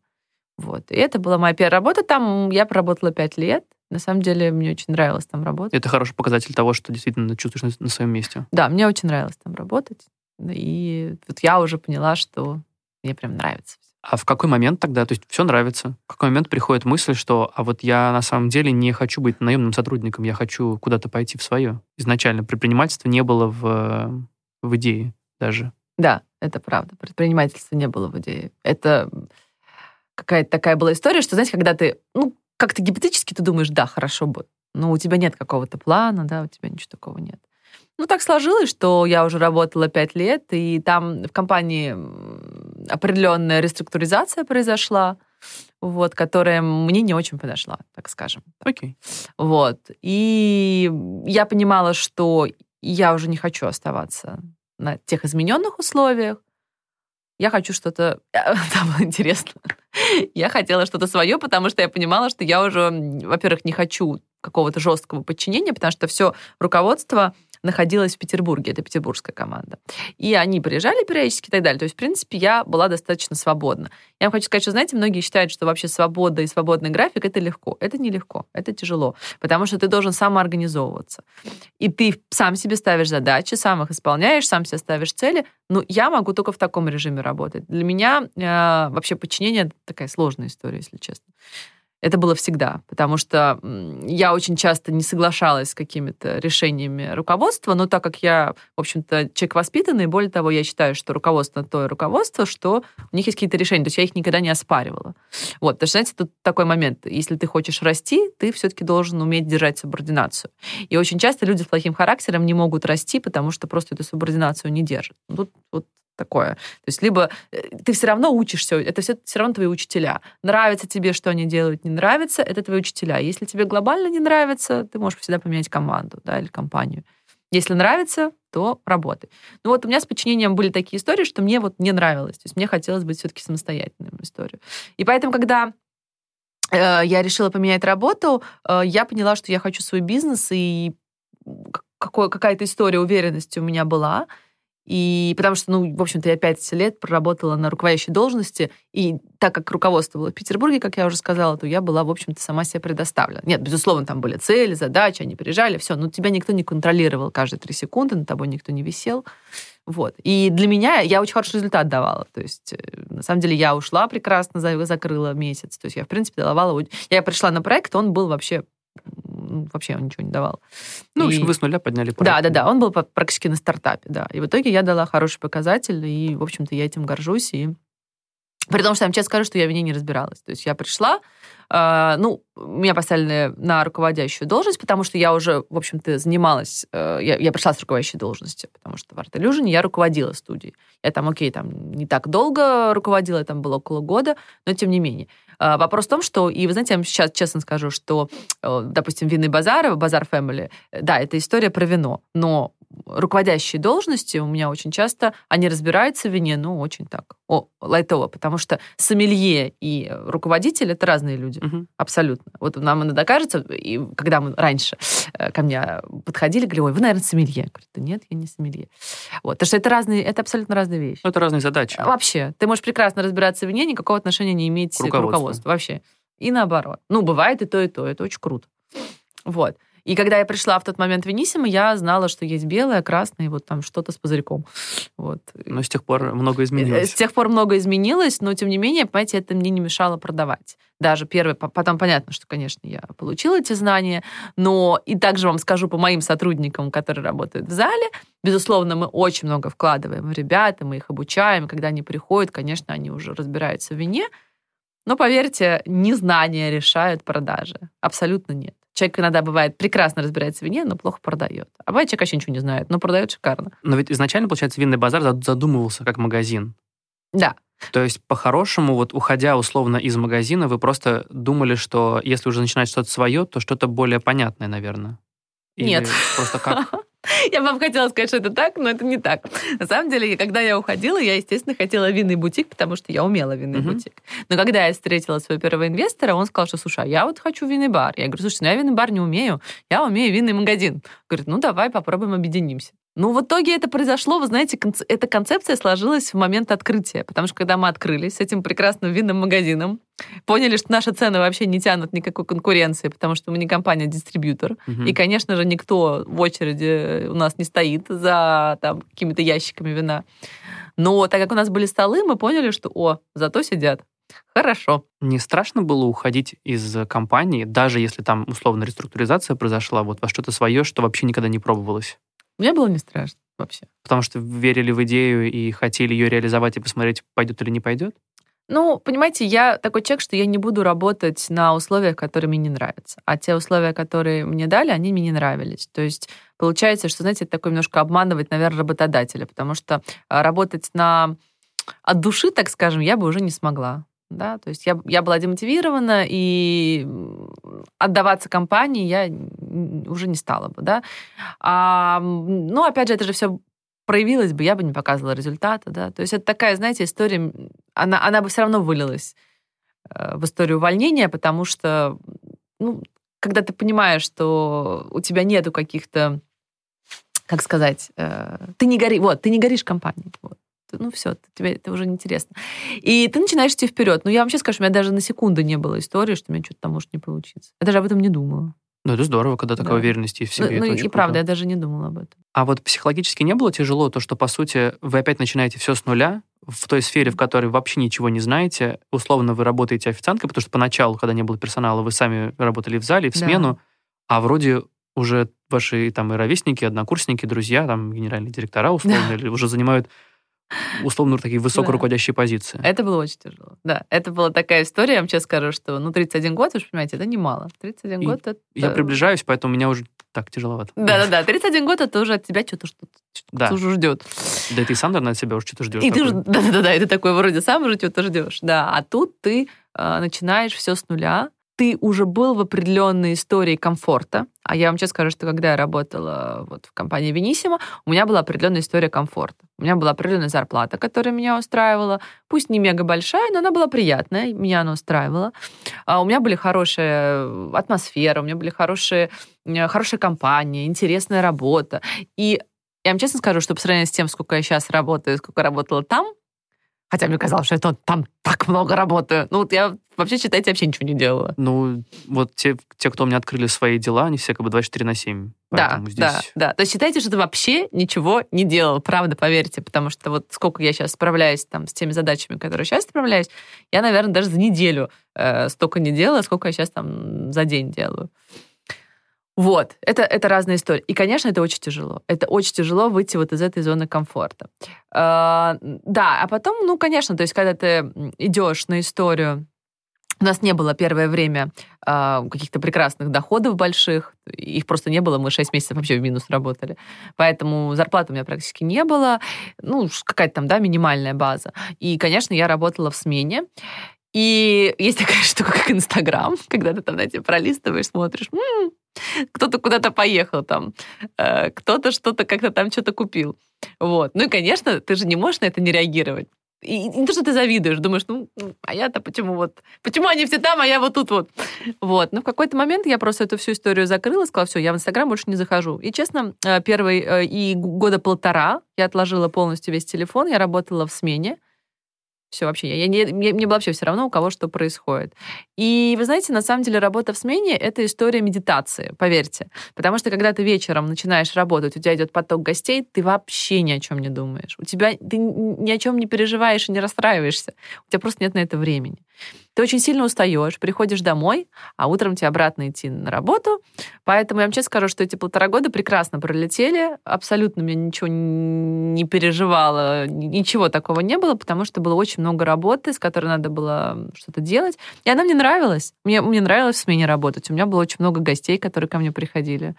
Вот. И это была моя первая работа. Там я проработала пять лет. На самом деле, мне очень нравилось там работать. Это хороший показатель того, что действительно чувствуешь на, на своем месте. Да, мне очень нравилось там работать. И вот я уже поняла, что мне прям нравится. А в какой момент тогда, то есть все нравится, в какой момент приходит мысль, что а вот я на самом деле не хочу быть наемным сотрудником, я хочу куда-то пойти в свое. Изначально предпринимательства не было в, в идее даже. Да, это правда. Предпринимательства не было в идее. Это какая-то такая была история, что, знаете, когда ты, ну, как-то гипотетически ты думаешь, да, хорошо бы, но у тебя нет какого-то плана, да, у тебя ничего такого нет. Ну, так сложилось, что я уже работала пять лет, и там в компании определенная реструктуризация произошла, вот, которая мне не очень подошла, так скажем. Окей. Okay. Вот. И я понимала, что я уже не хочу оставаться на тех измененных условиях. Я хочу что-то... *laughs* Там было интересно. Я хотела что-то свое, потому что я понимала, что я уже, во-первых, не хочу какого-то жесткого подчинения, потому что все руководство находилась в Петербурге, это петербургская команда. И они приезжали периодически и так далее. То есть, в принципе, я была достаточно свободна. Я вам хочу сказать, что, знаете, многие считают, что вообще свобода и свободный график — это легко. Это нелегко, это тяжело, потому что ты должен самоорганизовываться. И ты сам себе ставишь задачи, сам их исполняешь, сам себе ставишь цели. Но я могу только в таком режиме работать. Для меня э, вообще подчинение — такая сложная история, если честно. Это было всегда, потому что я очень часто не соглашалась с какими-то решениями руководства, но так как я, в общем-то, человек воспитанный, более того, я считаю, что руководство то руководство, что у них есть какие-то решения, то есть я их никогда не оспаривала. Вот, потому что, знаете, тут такой момент, если ты хочешь расти, ты все-таки должен уметь держать субординацию. И очень часто люди с плохим характером не могут расти, потому что просто эту субординацию не держат. Тут вот такое. То есть либо э, ты все равно учишься, это все, все равно твои учителя. Нравится тебе, что они делают, не нравится, это твои учителя. Если тебе глобально не нравится, ты можешь всегда поменять команду да, или компанию. Если нравится, то работай. Ну вот у меня с подчинением были такие истории, что мне вот не нравилось. То есть мне хотелось быть все-таки самостоятельной историю. И поэтому, когда э, я решила поменять работу, э, я поняла, что я хочу свой бизнес, и какой, какая-то история уверенности у меня была. И потому что, ну, в общем-то, я пять лет проработала на руководящей должности, и так как руководство было в Петербурге, как я уже сказала, то я была, в общем-то, сама себе предоставлена. Нет, безусловно, там были цели, задачи, они приезжали, все, но тебя никто не контролировал каждые три секунды, на тобой никто не висел. Вот. И для меня я очень хороший результат давала. То есть, э, на самом деле, я ушла прекрасно, закрыла месяц. То есть я, в принципе, давала... Я пришла на проект, он был вообще вообще он ничего не давал. Ну, и... в общем, вы с нуля подняли проект. Да, да, да, он был практически на стартапе, да. И в итоге я дала хороший показатель, и, в общем-то, я этим горжусь, и при том, что я вам честно скажу, что я в ней не разбиралась. То есть я пришла, э, ну, меня поставили на руководящую должность, потому что я уже, в общем-то, занималась, э, я, я пришла с руководящей должности, потому что в Art Illusion я руководила студией. Я там, окей, там не так долго руководила, там было около года, но тем не менее. Э, вопрос в том, что, и вы знаете, я вам сейчас честно скажу, что, э, допустим, винный базар, базар э, да, это история про вино, но руководящие должности у меня очень часто, они разбираются в вине, ну, очень так, о, лайтово, потому что сомелье и руководитель — это разные люди, угу. абсолютно. Вот нам иногда кажется, и когда мы раньше э, ко мне подходили, говорили, ой, вы, наверное, сомелье. Я говорю, да нет, я не сомелье. Вот, потому что это разные, это абсолютно разные вещи. Это разные задачи. Вообще. Ты можешь прекрасно разбираться в вине, никакого отношения не иметь к руководству. К руководству вообще. И наоборот. Ну, бывает и то, и то. Это очень круто. Вот. И когда я пришла в тот момент в Венисимо, я знала, что есть белое, красное, и вот там что-то с пузырьком. Вот. Но с тех пор много изменилось. С тех пор много изменилось, но тем не менее, понимаете, это мне не мешало продавать. Даже первый, потом понятно, что, конечно, я получила эти знания, но и также вам скажу по моим сотрудникам, которые работают в зале, безусловно, мы очень много вкладываем в ребят, мы их обучаем, когда они приходят, конечно, они уже разбираются в вине, но поверьте, незнание решает продажи. Абсолютно нет. Человек иногда бывает прекрасно разбирается в вине, но плохо продает. А бывает, человек вообще ничего не знает, но продает шикарно. Но ведь изначально, получается, винный базар задумывался как магазин. Да. То есть, по-хорошему, вот уходя условно из магазина, вы просто думали, что если уже начинать что-то свое, то что-то более понятное, наверное. Или Нет. Просто как? *laughs* Я вам хотела сказать, что это так, но это не так. На самом деле, когда я уходила, я, естественно, хотела винный бутик, потому что я умела винный uh-huh. бутик. Но когда я встретила своего первого инвестора, он сказал, что, слушай, а я вот хочу винный бар. Я говорю, слушай, ну я винный бар не умею, я умею винный магазин. Говорит, ну давай попробуем объединимся. Ну, в итоге это произошло, вы знаете, конц... эта концепция сложилась в момент открытия, потому что когда мы открылись с этим прекрасным винным магазином, поняли, что наши цены вообще не тянут никакой конкуренции, потому что мы не компания-дистрибьютор, угу. и, конечно же, никто в очереди у нас не стоит за там, какими-то ящиками вина. Но так как у нас были столы, мы поняли, что, о, зато сидят. Хорошо. Не страшно было уходить из компании, даже если там условно реструктуризация произошла, вот во что-то свое, что вообще никогда не пробовалось? Мне было не страшно вообще. Потому что верили в идею и хотели ее реализовать и посмотреть, пойдет или не пойдет? Ну, понимаете, я такой человек, что я не буду работать на условиях, которые мне не нравятся. А те условия, которые мне дали, они мне не нравились. То есть получается, что, знаете, это такое немножко обманывать, наверное, работодателя, потому что а, работать на от души, так скажем, я бы уже не смогла да, то есть я, я была демотивирована, и отдаваться компании я уже не стала бы, да. А, ну, опять же, это же все проявилось бы, я бы не показывала результата, да. То есть это такая, знаете, история, она, она бы все равно вылилась э, в историю увольнения, потому что, ну, когда ты понимаешь, что у тебя нету каких-то, как сказать, э, ты не гори, вот, ты не горишь компанией, вот ну все, тебе это уже неинтересно. И ты начинаешь идти вперед. Ну, я вам сейчас скажу, у меня даже на секунду не было истории, что у меня что-то там может не получиться. Я даже об этом не думала. Ну, это здорово, когда такая да. уверенность есть в себе. Ну, ну и круто. правда, я даже не думала об этом. А вот психологически не было тяжело то, что, по сути, вы опять начинаете все с нуля, в той сфере, в которой вообще ничего не знаете. Условно, вы работаете официанткой, потому что поначалу, когда не было персонала, вы сами работали в зале, в смену, да. а вроде уже ваши там и ровесники, однокурсники, друзья, там генеральные директора *laughs* условно, да. или уже занимают условно такие высокоруководящие да. позиции. Это было очень тяжело. Да, это была такая история, я вам сейчас скажу, что ну 31 год, вы же понимаете, это немало. 31 и год это... Я приближаюсь, поэтому у меня уже так тяжеловато. Да-да-да, 31 год это уже от тебя что-то что-то да. уже ждет. Да и ты сам, наверное, от себя уже что-то ждешь. И ты да-да-да, и ты такой вроде сам уже что-то ждешь. Да, а тут ты э, начинаешь все с нуля, ты уже был в определенной истории комфорта, а я вам честно скажу, что когда я работала вот в компании Венисима, у меня была определенная история комфорта. У меня была определенная зарплата, которая меня устраивала. Пусть не мега большая, но она была приятная, меня она устраивала. А у меня были хорошая атмосфера, у меня были хорошие, э, хорошая компания, интересная работа. И я вам честно скажу, что по сравнению с тем, сколько я сейчас работаю, сколько работала там, Хотя мне казалось, что я там так много работаю. Ну, вот я вообще, считайте, вообще ничего не делала. Ну, вот те, те, кто у меня открыли свои дела, они все как бы 24 на 7. Да, здесь... да, да. То есть считайте, что ты вообще ничего не делал, правда, поверьте, потому что вот сколько я сейчас справляюсь там с теми задачами, которые сейчас справляюсь, я, наверное, даже за неделю э, столько не делала, сколько я сейчас там за день делаю. Вот, это, это разная история. И, конечно, это очень тяжело. Это очень тяжело выйти вот из этой зоны комфорта. Э, да, а потом, ну, конечно, то есть, когда ты идешь на историю у нас не было первое время э, каких-то прекрасных доходов больших, их просто не было, мы 6 месяцев вообще в минус работали. Поэтому зарплаты у меня практически не было, ну, какая-то там, да, минимальная база. И, конечно, я работала в смене, и есть такая *laughs* штука, как Инстаграм, когда ты там, знаете, пролистываешь, смотришь, м-м, *laughs* кто-то куда-то поехал там, э, кто-то что-то как-то там что-то купил. Вот. Ну и, конечно, ты же не можешь на это не реагировать. И не то, что ты завидуешь, думаешь, ну, а я-то почему вот... Почему они все там, а я вот тут вот? Вот. Но в какой-то момент я просто эту всю историю закрыла, сказала, все, я в Инстаграм больше не захожу. И, честно, э, первый э, и года полтора я отложила полностью весь телефон, я работала в смене, Все вообще. Я, я, мне, мне было вообще все равно, у кого что происходит. И вы знаете, на самом деле работа в смене — это история медитации, поверьте. Потому что когда ты вечером начинаешь работать, у тебя идет поток гостей, ты вообще ни о чем не думаешь. У тебя ты ни о чем не переживаешь и не расстраиваешься. У тебя просто нет на это времени. Ты очень сильно устаешь, приходишь домой, а утром тебе обратно идти на работу. Поэтому я вам честно скажу, что эти полтора года прекрасно пролетели. Абсолютно меня ничего не переживала, ничего такого не было, потому что было очень много работы, с которой надо было что-то делать. И она мне нравилась. Мне, мне нравилось в смене работать. У меня было очень много гостей, которые ко мне приходили.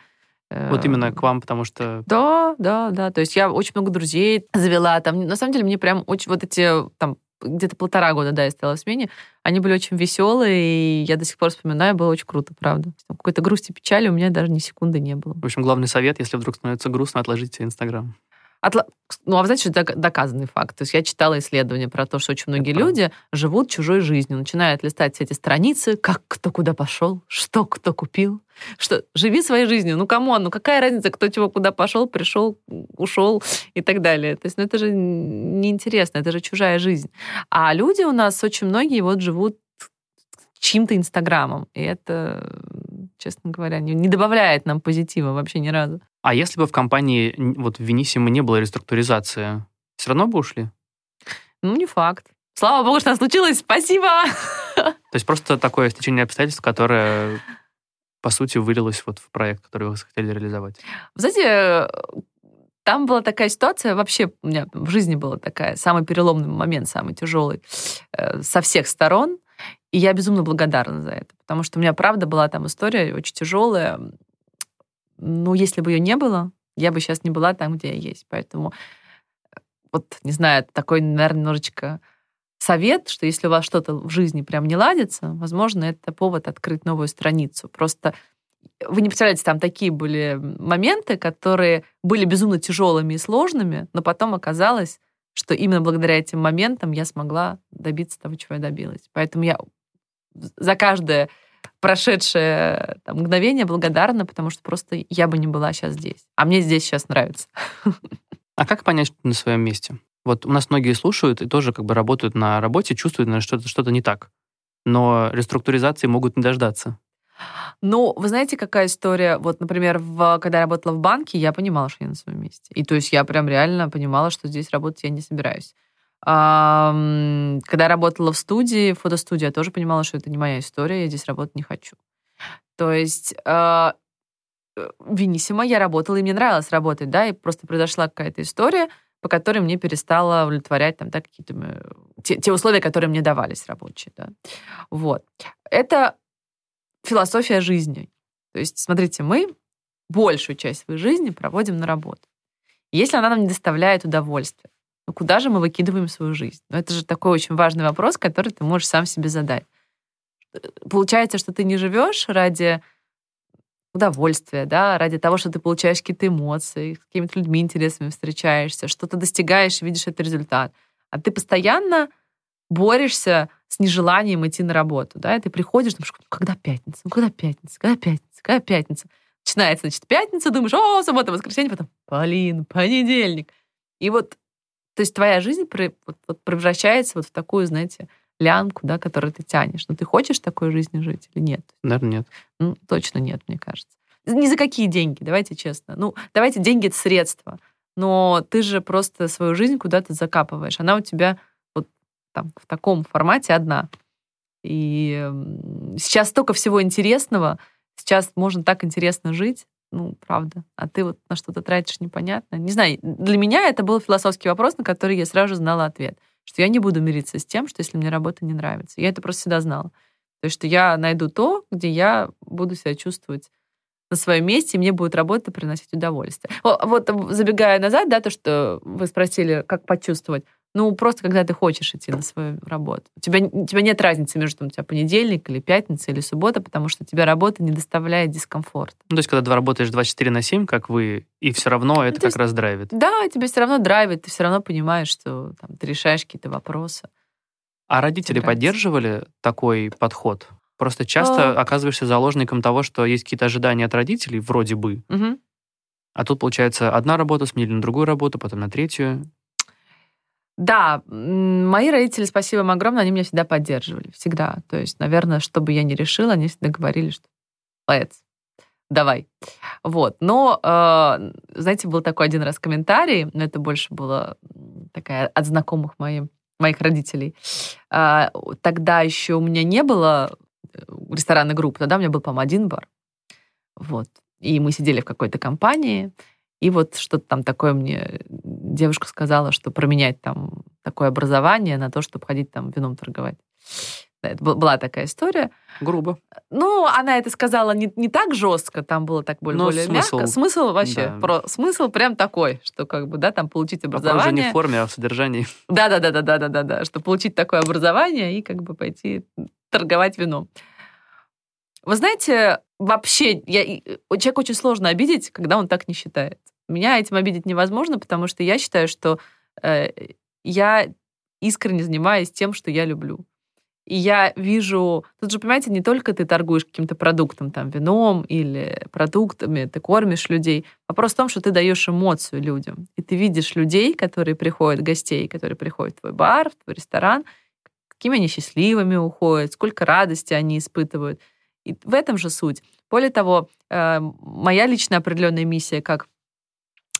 Вот именно к вам, потому что... Да, да, да. То есть я очень много друзей завела. Там, на самом деле, мне прям очень вот эти там где-то полтора года, да, я стояла в смене, они были очень веселые, и я до сих пор вспоминаю, было очень круто, правда. Какой-то грусти, печали у меня даже ни секунды не было. В общем, главный совет, если вдруг становится грустно, отложите Инстаграм. Отла... Ну, а вы знаете, что это доказанный факт. То есть я читала исследования про то, что очень многие это люди живут чужой жизнью, начинают листать все эти страницы, как кто куда пошел, что кто купил. Что живи своей жизнью. Ну, come on, ну какая разница, кто чего куда пошел, пришел, ушел и так далее. То есть, ну, это же неинтересно, это же чужая жизнь. А люди у нас очень многие вот живут чьим-то инстаграмом. И это, честно говоря, не, не добавляет нам позитива вообще ни разу. А если бы в компании, вот в Венисиме не было реструктуризации, все равно бы ушли? Ну, не факт. Слава богу, что случилось. Спасибо! То есть просто такое стечение обстоятельств, которое, по сути, вылилось вот в проект, который вы хотели реализовать. Знаете, там была такая ситуация, вообще у меня в жизни была такая, самый переломный момент, самый тяжелый э, со всех сторон. И я безумно благодарна за это, потому что у меня, правда, была там история очень тяжелая. Ну, если бы ее не было, я бы сейчас не была там, где я есть. Поэтому, э, вот, не знаю, такой, наверное, немножечко совет, что если у вас что-то в жизни прям не ладится, возможно, это повод открыть новую страницу. Просто вы не представляете, там такие были моменты, которые были безумно тяжелыми и сложными, но потом оказалось, что именно благодаря этим моментам я смогла добиться того, чего я добилась. Поэтому я за каждое прошедшее там, мгновение благодарна, потому что просто я бы не была сейчас здесь. А мне здесь сейчас нравится. А как понять, что ты на своем месте? Вот у нас многие слушают и тоже как бы работают на работе, чувствуют, что что-то что не так. Но реструктуризации могут не дождаться. Ну, вы знаете, какая история? Вот, например, в, когда я работала в банке, я понимала, что я на своем месте. И то есть я прям реально понимала, что здесь работать я не собираюсь. Когда я работала в студии, в фотостудии, я тоже понимала, что это не моя история, я здесь работать не хочу. То есть а, э, Венисимо я работала, и мне нравилось работать, да, и просто произошла какая-то история, по которой мне перестала удовлетворять там, да, какие-то э, те, те условия, которые мне давались рабочие, да. Вот. Это философия жизни. То есть, смотрите, мы большую часть своей жизни проводим на работу. Если она нам не доставляет удовольствия, ну куда же мы выкидываем свою жизнь? Ну, это же такой очень важный вопрос, который ты можешь сам себе задать. Получается, что ты не живешь ради удовольствия, да, ради того, что ты получаешь какие-то эмоции, с какими-то людьми интересными встречаешься, что ты достигаешь и видишь этот результат. А ты постоянно борешься с нежеланием идти на работу, да, и ты приходишь, думаешь, «Ну, когда пятница, ну когда пятница, когда пятница, когда пятница. Начинается, значит, пятница, думаешь, о, суббота, воскресенье, потом, блин, понедельник. И вот то есть твоя жизнь превращается вот в такую, знаете, лямку, да, которую ты тянешь. Но ты хочешь такой жизни жить или нет? Наверное, нет. Ну, точно нет, мне кажется. Ни за какие деньги, давайте честно. Ну, давайте деньги — это средства. Но ты же просто свою жизнь куда-то закапываешь. Она у тебя вот там в таком формате одна. И сейчас столько всего интересного, сейчас можно так интересно жить ну, правда. А ты вот на что-то тратишь непонятно. Не знаю, для меня это был философский вопрос, на который я сразу знала ответ. Что я не буду мириться с тем, что если мне работа не нравится. Я это просто всегда знала. То есть, что я найду то, где я буду себя чувствовать на своем месте, и мне будет работа приносить удовольствие. Вот забегая назад, да, то, что вы спросили, как почувствовать. Ну, просто когда ты хочешь идти на свою работу. У тебя, у тебя нет разницы между там, у тебя понедельник или пятница или суббота, потому что тебе работа не доставляет дискомфорта. Ну, то есть, когда ты работаешь 24 на 7, как вы, и все равно ну, это как есть, раз драйвит. Да, тебе все равно драйвит, ты все равно понимаешь, что там, ты решаешь какие-то вопросы. А родители поддерживали такой подход? Просто часто а... оказываешься заложником того, что есть какие-то ожидания от родителей, вроде бы. Угу. А тут, получается, одна работа сменили на другую работу, потом на третью. Да, мои родители, спасибо им огромное, они меня всегда поддерживали, всегда. То есть, наверное, что бы я ни решила, они всегда говорили, что let's, давай. Вот. Но, э, знаете, был такой один раз комментарий, но это больше было такая от знакомых моих, моих родителей. Э, тогда еще у меня не было э, ресторанной группы, тогда у меня был, по-моему, один бар. Вот. И мы сидели в какой-то компании, и вот что-то там такое мне девушка сказала, что променять там такое образование на то, чтобы ходить там вином торговать. Да, это была такая история. Грубо. Ну, она это сказала не, не так жестко, там было так более, более смысл, мягко. Смысл вообще, да. про, смысл прям такой, что как бы, да, там получить образование. Вопрос не в форме, а в содержании. Да-да-да-да-да-да-да, что получить такое образование и как бы пойти торговать вином. Вы знаете, вообще, я, человек очень сложно обидеть, когда он так не считает. Меня этим обидеть невозможно, потому что я считаю, что э, я искренне занимаюсь тем, что я люблю. И я вижу, тут же, понимаете, не только ты торгуешь каким-то продуктом, там, вином или продуктами, ты кормишь людей. Вопрос в том, что ты даешь эмоцию людям. И ты видишь людей, которые приходят, гостей, которые приходят в твой бар, в твой ресторан, какими они счастливыми уходят, сколько радости они испытывают. И в этом же суть. Более того, э, моя личная определенная миссия как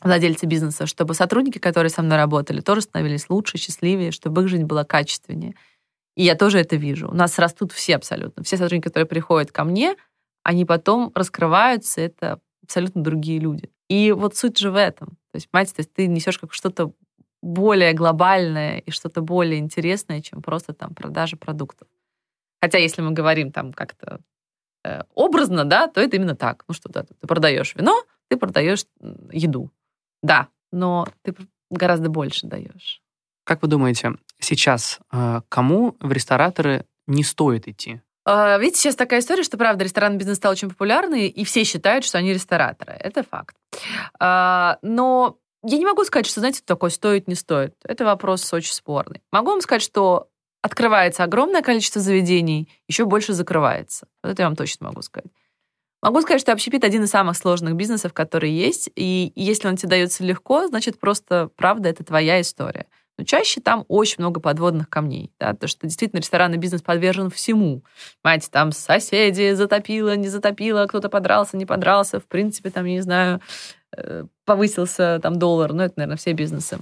владельцы бизнеса, чтобы сотрудники, которые со мной работали, тоже становились лучше, счастливее, чтобы их жизнь была качественнее. И я тоже это вижу. У нас растут все абсолютно. Все сотрудники, которые приходят ко мне, они потом раскрываются, это абсолютно другие люди. И вот суть же в этом. То есть, понимаете, то есть ты несешь как что-то более глобальное и что-то более интересное, чем просто там продажа продуктов. Хотя если мы говорим там как-то э, образно, да, то это именно так. Ну что, да, ты продаешь вино, ты продаешь еду. Да, но ты гораздо больше даешь. Как вы думаете, сейчас э, кому в рестораторы не стоит идти? А, видите, сейчас такая история, что, правда, ресторанный бизнес стал очень популярный, и все считают, что они рестораторы. Это факт. А, но я не могу сказать, что, знаете, такое стоит, не стоит. Это вопрос очень спорный. Могу вам сказать, что открывается огромное количество заведений, еще больше закрывается. Вот это я вам точно могу сказать. Могу сказать, что общепит один из самых сложных бизнесов, которые есть, и если он тебе дается легко, значит, просто, правда, это твоя история. Но чаще там очень много подводных камней, да, потому что действительно ресторанный бизнес подвержен всему. Понимаете, там соседи затопило, не затопило, кто-то подрался, не подрался, в принципе, там, я не знаю, э, повысился там доллар, ну, это, наверное, все бизнесы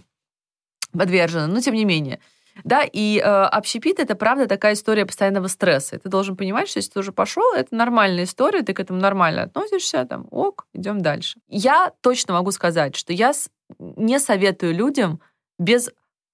подвержены, но тем не менее. Да, и э, общепит это правда такая история постоянного стресса. Ты должен понимать, что если ты уже пошел, это нормальная история, ты к этому нормально относишься, там, ок, идем дальше. Я точно могу сказать, что я не советую людям без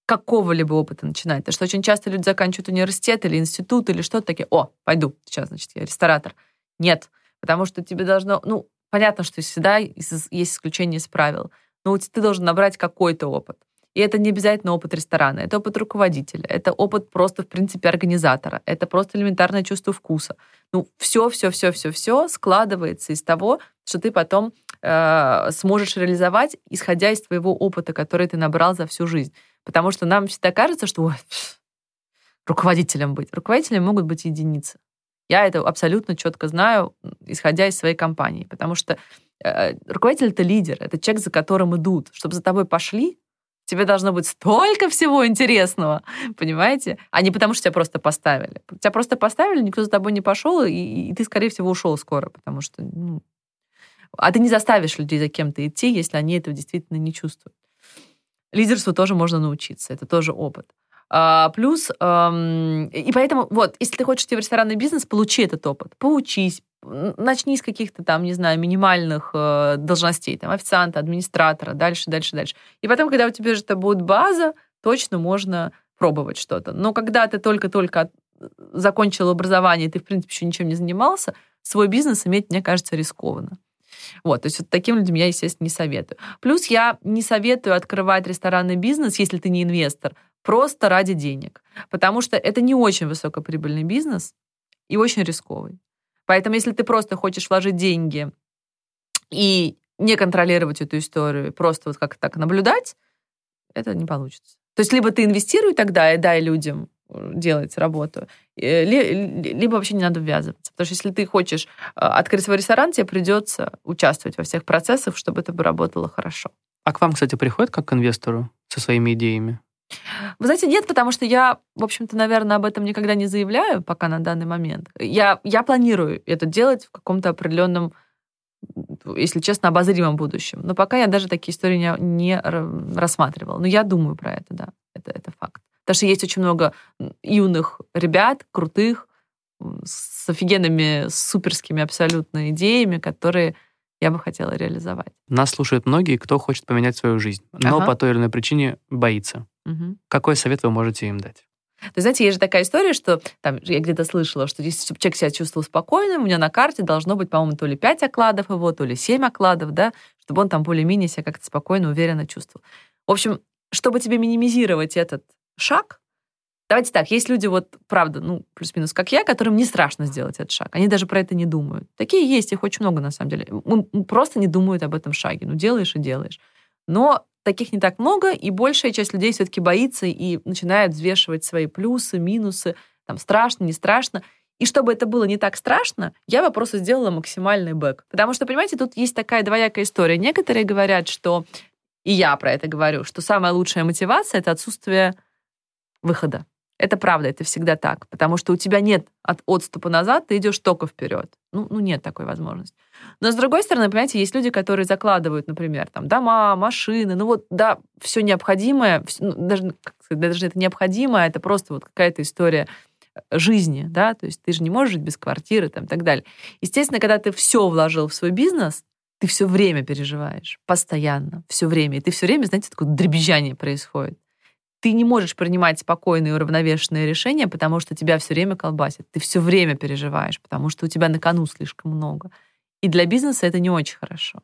какого-либо опыта начинать. Потому что очень часто люди заканчивают университет или институт или что-то такие, о, пойду, сейчас, значит, я ресторатор. Нет, потому что тебе должно, ну, понятно, что всегда есть исключение из правил, но ты должен набрать какой-то опыт. И это не обязательно опыт ресторана, это опыт руководителя, это опыт просто, в принципе, организатора, это просто элементарное чувство вкуса. Ну, все, все, все, все, все складывается из того, что ты потом э, сможешь реализовать, исходя из твоего опыта, который ты набрал за всю жизнь. Потому что нам всегда кажется, что *sniffs* руководителем быть. Руководителем могут быть единицы. Я это абсолютно четко знаю, исходя из своей компании. Потому что э, руководитель — это лидер, это человек, за которым идут. Чтобы за тобой пошли, тебе должно быть столько всего интересного, понимаете? А не потому, что тебя просто поставили. Тебя просто поставили, никто за тобой не пошел, и, и ты, скорее всего, ушел скоро, потому что... Ну... А ты не заставишь людей за кем-то идти, если они этого действительно не чувствуют. Лидерству тоже можно научиться, это тоже опыт. А, плюс, эм, и поэтому, вот, если ты хочешь идти в ресторанный бизнес, получи этот опыт, поучись, начни с каких-то там, не знаю, минимальных э, должностей, там, официанта, администратора, дальше, дальше, дальше. И потом, когда у тебя же это будет база, точно можно пробовать что-то. Но когда ты только-только закончил образование, ты, в принципе, еще ничем не занимался, свой бизнес иметь, мне кажется, рискованно. Вот, то есть вот таким людям я, естественно, не советую. Плюс я не советую открывать ресторанный бизнес, если ты не инвестор, просто ради денег. Потому что это не очень высокоприбыльный бизнес и очень рисковый. Поэтому если ты просто хочешь вложить деньги и не контролировать эту историю, просто вот как так наблюдать, это не получится. То есть либо ты инвестируй тогда и дай людям делать работу, э, либо вообще не надо ввязываться. Потому что если ты хочешь э, открыть свой ресторан, тебе придется участвовать во всех процессах, чтобы это бы работало хорошо. А к вам, кстати, приходят как к инвестору со своими идеями? Вы знаете, нет, потому что я, в общем-то, наверное, об этом никогда не заявляю пока на данный момент. Я, я планирую это делать в каком-то определенном, если честно, обозримом будущем. Но пока я даже такие истории не, не рассматривала. Но я думаю про это, да. Это, это факт. Потому что есть очень много юных ребят, крутых, с офигенными, суперскими абсолютно идеями, которые я бы хотела реализовать. Нас слушают многие, кто хочет поменять свою жизнь, но ага. по той или иной причине боится. Угу. Какой совет вы можете им дать? То знаете, есть же такая история, что там, я где-то слышала, что если чтобы человек себя чувствовал спокойным, у меня на карте должно быть, по-моему, то ли 5 окладов его, то ли 7 окладов, да, чтобы он там более-менее себя как-то спокойно, уверенно чувствовал. В общем, чтобы тебе минимизировать этот шаг, Давайте так, есть люди, вот, правда, ну, плюс-минус, как я, которым не страшно сделать этот шаг. Они даже про это не думают. Такие есть, их очень много, на самом деле. Просто не думают об этом шаге. Ну, делаешь и делаешь. Но таких не так много, и большая часть людей все-таки боится и начинает взвешивать свои плюсы, минусы, там, страшно, не страшно. И чтобы это было не так страшно, я бы просто сделала максимальный бэк. Потому что, понимаете, тут есть такая двоякая история. Некоторые говорят, что, и я про это говорю, что самая лучшая мотивация — это отсутствие выхода. Это правда, это всегда так, потому что у тебя нет от отступа назад, ты идешь только вперед. Ну, ну нет такой возможности. Но с другой стороны, понимаете, есть люди, которые закладывают, например, там дома, машины, ну вот да, все необходимое, ну, даже, даже это необходимое, это просто вот какая-то история э, жизни, да, то есть ты же не можешь жить без квартиры там и так далее. Естественно, когда ты все вложил в свой бизнес, ты все время переживаешь, постоянно, все время, и ты все время, знаете, такое дребезжание происходит ты не можешь принимать спокойные и уравновешенные решения, потому что тебя все время колбасит. Ты все время переживаешь, потому что у тебя на кону слишком много. И для бизнеса это не очень хорошо.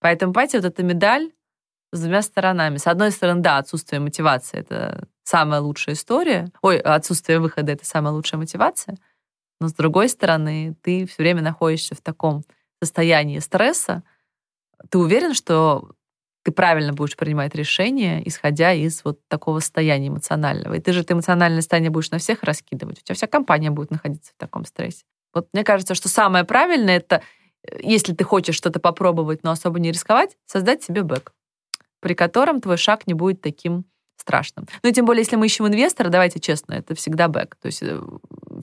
Поэтому, понимаете, вот эта медаль с двумя сторонами. С одной стороны, да, отсутствие мотивации — это самая лучшая история. Ой, отсутствие выхода — это самая лучшая мотивация. Но с другой стороны, ты все время находишься в таком состоянии стресса. Ты уверен, что ты правильно будешь принимать решения, исходя из вот такого состояния эмоционального. И ты же это эмоциональное состояние будешь на всех раскидывать. У тебя вся компания будет находиться в таком стрессе. Вот мне кажется, что самое правильное это, э, если ты хочешь что-то попробовать, но особо не рисковать, создать себе бэк, при котором твой шаг не будет таким страшным. Ну и тем более, если мы ищем инвестора, давайте честно, это всегда бэк. То есть э,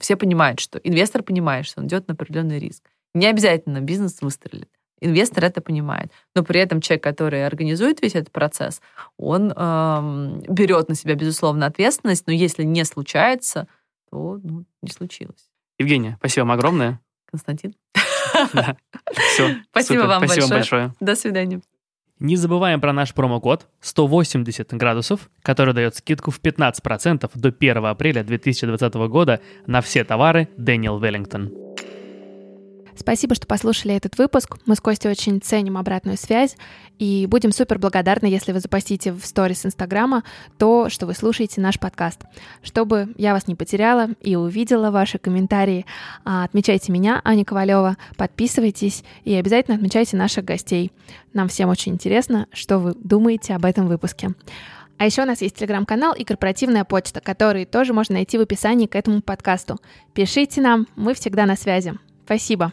все понимают, что инвестор понимает, что он идет на определенный риск. Не обязательно бизнес выстрелит. Инвестор это понимает. Но при этом человек, который организует весь этот процесс, он эм, берет на себя, безусловно, ответственность, но если не случается, то ну, не случилось. Евгения, спасибо вам огромное. Константин. Да. Все. *laughs* Спасибо супер. вам Спасибо большое. большое. До свидания. Не забываем про наш промокод 180 градусов, который дает скидку в 15% до 1 апреля 2020 года на все товары Дэниел Веллингтон. Спасибо, что послушали этот выпуск. Мы с Костей очень ценим обратную связь и будем супер благодарны, если вы запостите в сторис Инстаграма то, что вы слушаете наш подкаст. Чтобы я вас не потеряла и увидела ваши комментарии, а, отмечайте меня, Аня Ковалева, подписывайтесь и обязательно отмечайте наших гостей. Нам всем очень интересно, что вы думаете об этом выпуске. А еще у нас есть телеграм-канал и корпоративная почта, которые тоже можно найти в описании к этому подкасту. Пишите нам, мы всегда на связи. Спасибо.